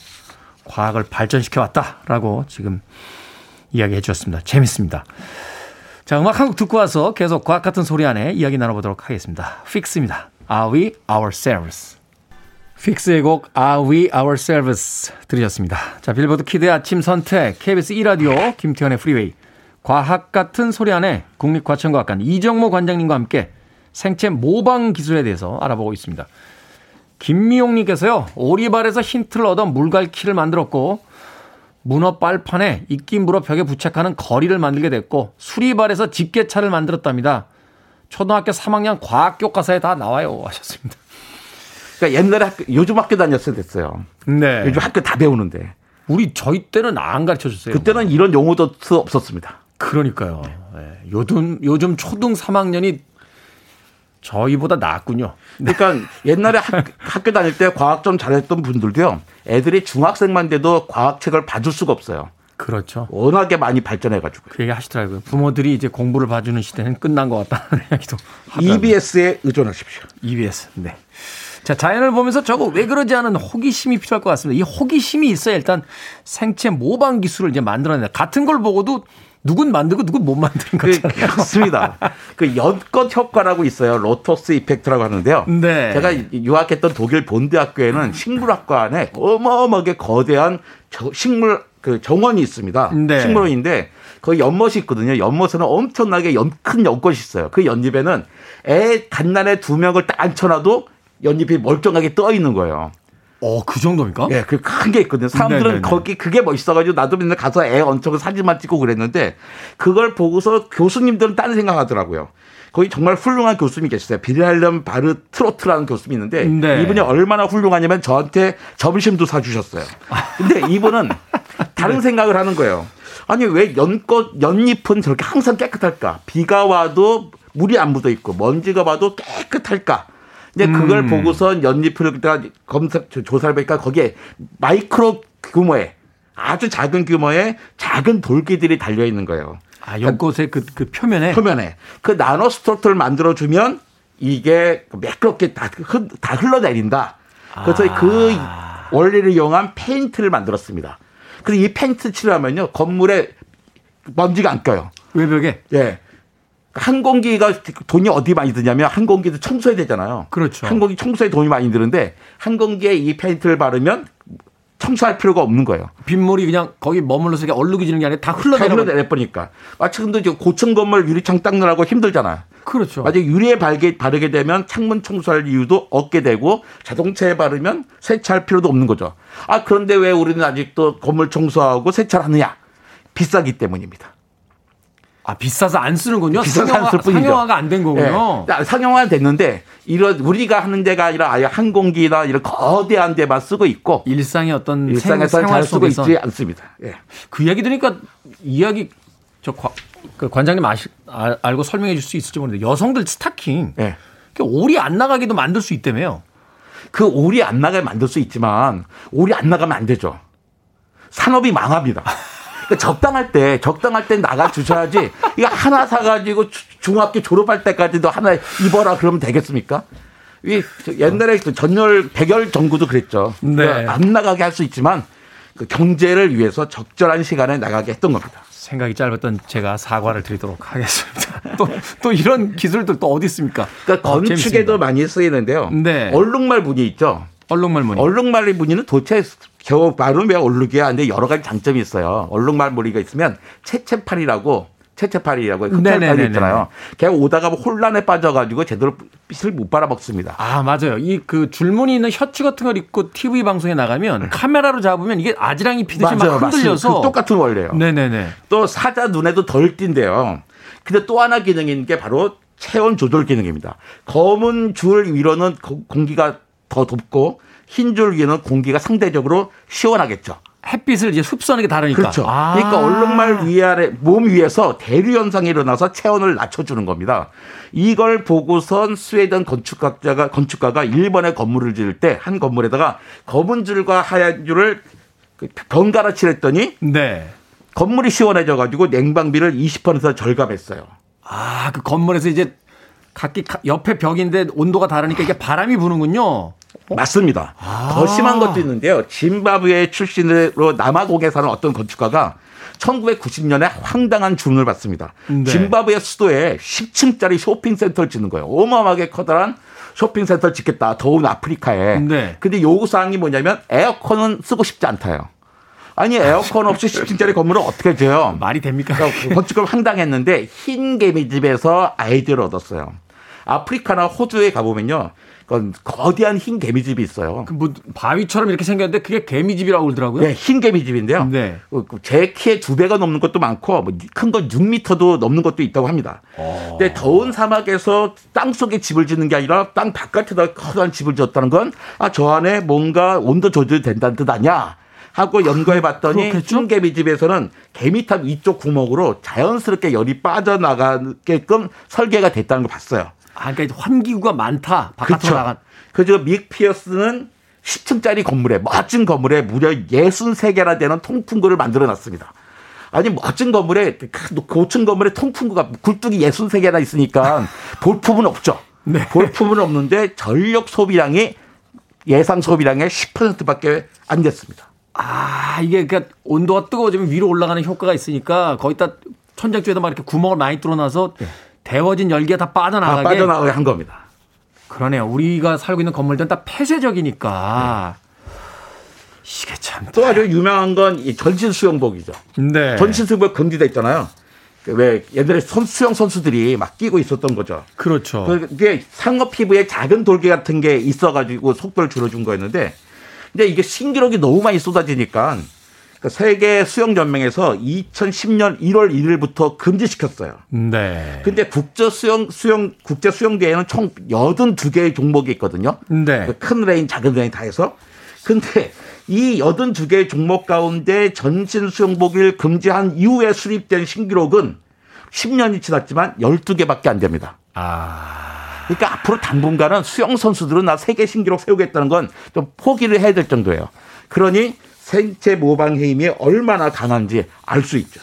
과학을 발전시켜 왔다라고 지금 이야기해 주셨습니다. 재밌습니다. 자, 음악 한 곡 듣고 와서 계속 과학 같은 소리 안에 이야기 나눠보도록 하겠습니다. Fixx입니다. Are we ourselves? Fixx의 곡 Are we ourselves 들으셨습니다. 자, 빌보드 키드의 아침 선택 KBS 2라디오 김태훈의 프리웨이 과학 같은 소리 안에 국립과천과학관 이정모 관장님과 함께 생체 모방 기술에 대해서 알아보고 있습니다. 김미용님께서요, 오리발에서 힌트를 얻어 물갈퀴를 만들었고, 문어 빨판에 이끼 물어 벽에 부착하는 거리를 만들게 됐고, 수리발에서 집게차를 만들었답니다. 초등학교 3학년 과학 교과서에 다 나와요. 하셨습니다. 그러니까 옛날에 학교, 요즘 학교 다녔어야 됐어요. 네. 요즘 학교 다 배우는데 우리 저희 때는 안 가르쳐 줬어요. 그때는 이런 용어도 없었습니다. 그러니까요. 예. 요즘 요즘 초등 3학년이 저희보다 낫군요. 그러니까 옛날에 학, 학교 다닐 때 과학 좀 잘했던 분들도요. 애들이 중학생만 돼도 과학책을 봐줄 수가 없어요. 그렇죠. 워낙에 많이 발전해가지고. 그 얘기 하시더라고요. 부모들이 이제 공부를 봐주는 시대는 끝난 것 같다는 이야기도 하더라고요. EBS에 의존하십시오. EBS. 네. 자, 자연을 보면서 저거 왜 그러지 하는 호기심이 필요할 것 같습니다. 이 호기심이 있어야 일단 생체 모방 기술을 이제 만들어낸다. 같은 걸 보고도 누군 만들고 누군 못 만드는 그, 거잖아요. 그렇습니다. 그 연꽃 효과라고 있어요. Lotus effect라고 하는데요. 네. 제가 유학했던 독일 본 대학교에는 식물학과 안에 어마어마하게 거대한 저- 식물 그 정원이 있습니다. 네. 식물원인데 거기 연못이 있거든요. 연못에는 엄청나게 연, 큰 연꽃이 있어요. 그 연잎에는 애 갓난애 두 명을 딱 앉혀놔도 연잎이 멀쩡하게 떠 있는 거예요. 어, 그 정도입니까? 예, 그 큰 게 있거든요. 사람들은 네네네. 거기 그게 멋있어가지고 나도 맨날 가서 애 얹혀서 사진만 찍고 그랬는데 그걸 보고서 교수님들은 딴 생각하더라고요. 거기 정말 훌륭한 교수님이 계셨어요. 비렐름 바르 트로트라는 교수님이 있는데 네. 이분이 얼마나 훌륭하냐면 저한테 점심도 사주셨어요. 근데 이분은 다른 생각을 하는 거예요. 아니 왜 연꽃 연잎은 저렇게 항상 깨끗할까? 비가 와도 물이 안 묻어 있고 먼지가 와도 깨끗할까? 근데 그걸 음. 그다가 검색 조- 조사를 보니까 거기에 마이크로 규모의 아주 작은 규모의 작은 돌기들이 달려 있는 거예요. 아, 연꽃의 그, 그 표면에. 표면에 그 나노 structure를 만들어 주면 이게 매끄럽게 다, 흘, 다 흘러내린다. 그래서 그 원리를 이용한 페인트를 만들었습니다. 그래서 이 페인트 칠하면요 건물에 먼지가 안 껴요. 외벽에. 예. 항공기가 돈이 어디 많이 드냐면 항공기도 청소해야 되잖아요. 그렇죠. 항공기 청소에 돈이 많이 드는데 항공기에 이 페인트를 바르면 청소할 필요가 없는 거예요. 빗물이 그냥 거기 머물러서 얼룩이지는 게 아니라 다다 흘러내려. 흘러내버리니까. 마치 근데 이제 고층 건물 유리창 닦느라고 힘들잖아요. 그렇죠. 만약 유리에 바르게, 바르게 되면 창문 청소할 이유도 없게 되고 자동차에 바르면 세차할 필요도 없는 거죠. 아 그런데 왜 우리는 아직도 건물 청소하고 세차를 하느냐? 비싸기 때문입니다. 아, 비싸서 안 쓰는군요. 비싸서 상용화, 쓸 뿐이죠. 상용화가 안 된 거군요. 예. 상용화 됐는데 이런 우리가 하는 데가 아니라 아예 항공기나 이런 거대한 데만 쓰고 있고 일상의 어떤 일상에서 생, 잘활 쓰고 있지 않습니다. 예. 그 이야기 들으니까 이야기 저 과, 그 관장님 아시, 아, 알고 설명해 줄 수 있을지 모르는데 여성들 스타킹 예. 그 올이 안 나가기도 만들 수 있다며요. 그 오리 안 나가게 만들 수 있지만 오리 안 나가면 안 되죠. 산업이 망합니다. 그러니까 적당할 때 적당할 때 나가 주셔야지 이거 하나 사가지고 주- 중학교 졸업할 때까지도 하나 입어라 그러면 되겠습니까? 이 옛날에 그 전열 백열 정구도 그랬죠. 네. 그안 나가게 할 수 있지만 그 경제를 위해서 적절한 시간에 나가게 했던 겁니다. 생각이 짧았던 제가 사과를 드리도록 하겠습니다. 또, 또 이런 기술들 또 어디 있습니까? 그러니까 어, 건축에도 재밌습니다. 많이 쓰이는데요. 네. 얼룩말 무늬 있죠. 얼룩말 무늬. 얼룩말리 무늬는 도대체 겨우 왜 얼룩이야? 근데 여러 가지 장점이 있어요. 얼룩말 무늬가 있으면 채채팔이라고 채채팔이라고. 흑찰팔이 있잖아요. 걔 오다가 뭐 혼란에 빠져가지고 제대로 빛을 못 빨아먹습니다. 아, 맞아요. 이 그 줄무늬 있는 셔츠 같은 걸 입고 TV 방송에 나가면 카메라로 잡으면 이게 아지랑이 피듯이 막 맞습니다. 흔들려서 그 똑같은 원리예요. 네네네. 또 사자 눈에도 덜 띈대요. 근데 또 하나 기능인 게 바로 체온 조절 기능입니다. 검은 줄 위로는 거- 공기가 더 덥고 흰줄 위에는 공기가 상대적으로 시원하겠죠. 햇빛을 이제 흡수하는 게 다르니까. 그렇죠. 아. 그러니까 얼룩말 위아래 몸 위에서 대류 현상이 일어나서 체온을 낮춰주는 겁니다. 이걸 보고선 스웨덴 건축학자가 건축가가 일본의 건물을 지을 때 한 건물에다가 검은 줄과 하얀 줄을 그 번갈아 칠했더니 네. 건물이 시원해져 가지고 냉방비를 20% 절감했어요. 아, 그 건물에서 이제 각기 가- 옆에 벽인데 온도가 다르니까 이게 바람이 부는군요. 맞습니다. 더 심한 것도 있는데요. 짐바브웨 출신으로 남아공에 사는 어떤 건축가가 1990년에 황당한 주문을 받습니다. 네. 짐바브웨 수도에 10층짜리 쇼핑센터를 짓는 거예요. 어마어마하게 커다란 쇼핑센터를 짓겠다. 더운 아프리카에. 네. 근데 요구사항이 뭐냐면 에어컨은 쓰고 싶지 않다요. 아니 에어컨 없이 10층짜리 건물을 어떻게 지어요? 말이 됩니까? 그러니까 건축을 황당했는데 흰 개미집에서 아이디어를 얻었어요. 아프리카나 호주에 가보면요. 그건 거대한 흰 개미집이 있어요. 그 뭐 바위처럼 이렇게 생겼는데 그게 개미집이라고 그러더라고요. 네, 흰 개미집인데요. 네. 그제 키의 두 배가 넘는 것도 많고 뭐 큰건 6미터도 넘는 것도 있다고 합니다. 근데 더운 사막에서 땅 속에 집을 짓는 게 아니라 땅 바깥에다 커다란 집을 지었다는 건 아, 저 안에 뭔가 온도 조절이 된다는 뜻 아니야? 하고 연구해 봤더니 그렇겠죠? 흰 개미 집에서는 개미탑 위쪽 구멍으로 자연스럽게 열이 빠져나가게끔 설계가 됐다는 걸 봤어요. 아, 그러니까 환기구가 많다. 바깥으로. 나간. 그저 믹 피어스는 10층짜리 건물에 멋진 건물에 무려 63개나 되는 통풍구를 만들어 놨습니다. 아니 멋진 건물에 큰 고층 건물에 통풍구가 굴뚝이 63개나 있으니까 볼품은 없죠. 네. 볼품은 없는데 전력 소비량이 예상 소비량의 10%밖에 안 됐습니다. 아, 이게 그러니까 온도가 뜨거워지면 위로 올라가는 효과가 있으니까 거기다 천장 쪽에다 막 이렇게 구멍을 많이 뚫어놔서 데워진 열기가 다다 빠져나가게. 네. 빠져나가게 한 겁니다. 그러네요. 우리가 살고 있는 건물들은 다 폐쇄적이니까. 이게 참. 또 아주 유명한 건 이 전신 수영복이죠. 네. 전신 수영복 금지돼 있잖아요. 그왜 옛날에 선, 수영 선수들이 막 끼고 있었던 거죠. 그렇죠. 그게 상어 피부에 작은 돌개 같은 게 있어가지고 속도를 줄여준 거였는데, 근데 이게 신기록이 너무 많이 쏟아지니까 그 세계 수영 연맹에서 2010년 1월 1일부터 금지시켰어요. 네. 근데 국제 수영 수영 국제 수영 대회는 총 82개의 종목이 있거든요. 네. 그큰 레인, 작은 레인 다 해서. 근데 이 82개의 종목 가운데 전신 수영복을 금지한 이후에 수립된 신기록은 10년이 지났지만 12개밖에 안 됩니다. 아. 그러니까 앞으로 당분간은 수영 선수들은 나 세계 신기록 세우겠다는 건 좀 포기를 해야 될 정도예요. 그러니 생체 모방 힘이 얼마나 강한지 알 수 있죠.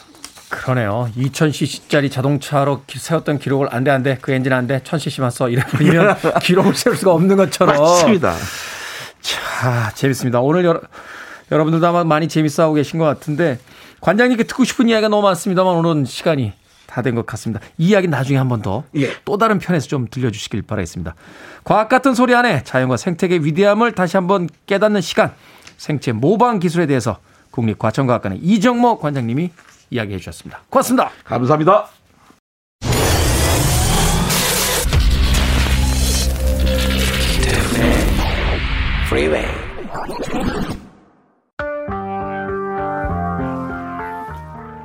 그러네요. 2000cc짜리 자동차로 기- 세웠던 기록을 안 돼, 안 돼. 그 엔진 안 돼. 1000cc만 써. 이래버리면 기록을 세울 수가 없는 것처럼. 맞습니다. 자, 재밌습니다. 오늘 여러, 여러분들도 아마 많이 재밌어하고 계신 것 같은데 관장님께 듣고 싶은 이야기가 너무 많습니다만 오늘은 시간이 다 된 것 같습니다. 이 이야기 나중에 한 번 더또 예. 다른 편에서 좀 들려주시길 바라겠습니다. 과학 같은 소리 안에 자연과 생태계의 위대함을 다시 한번 깨닫는 시간 생체 모방 기술에 대해서 국립과천과학관의 이정모 관장님이 이야기해 주셨습니다. 고맙습니다. 감사합니다.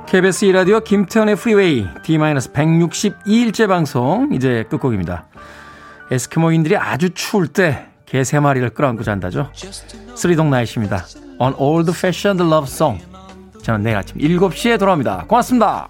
KBS 2라디오 김태현의 프리웨이 D-162일째 방송 이제 끝곡입니다. 에스키모인들이 아주 추울 때 개 세 마리를 끌어안고 잔다죠. 쓰리동 나이십니다. On Old Fashioned Love Song. 저는 내일 아침 7시에 돌아옵니다. 고맙습니다.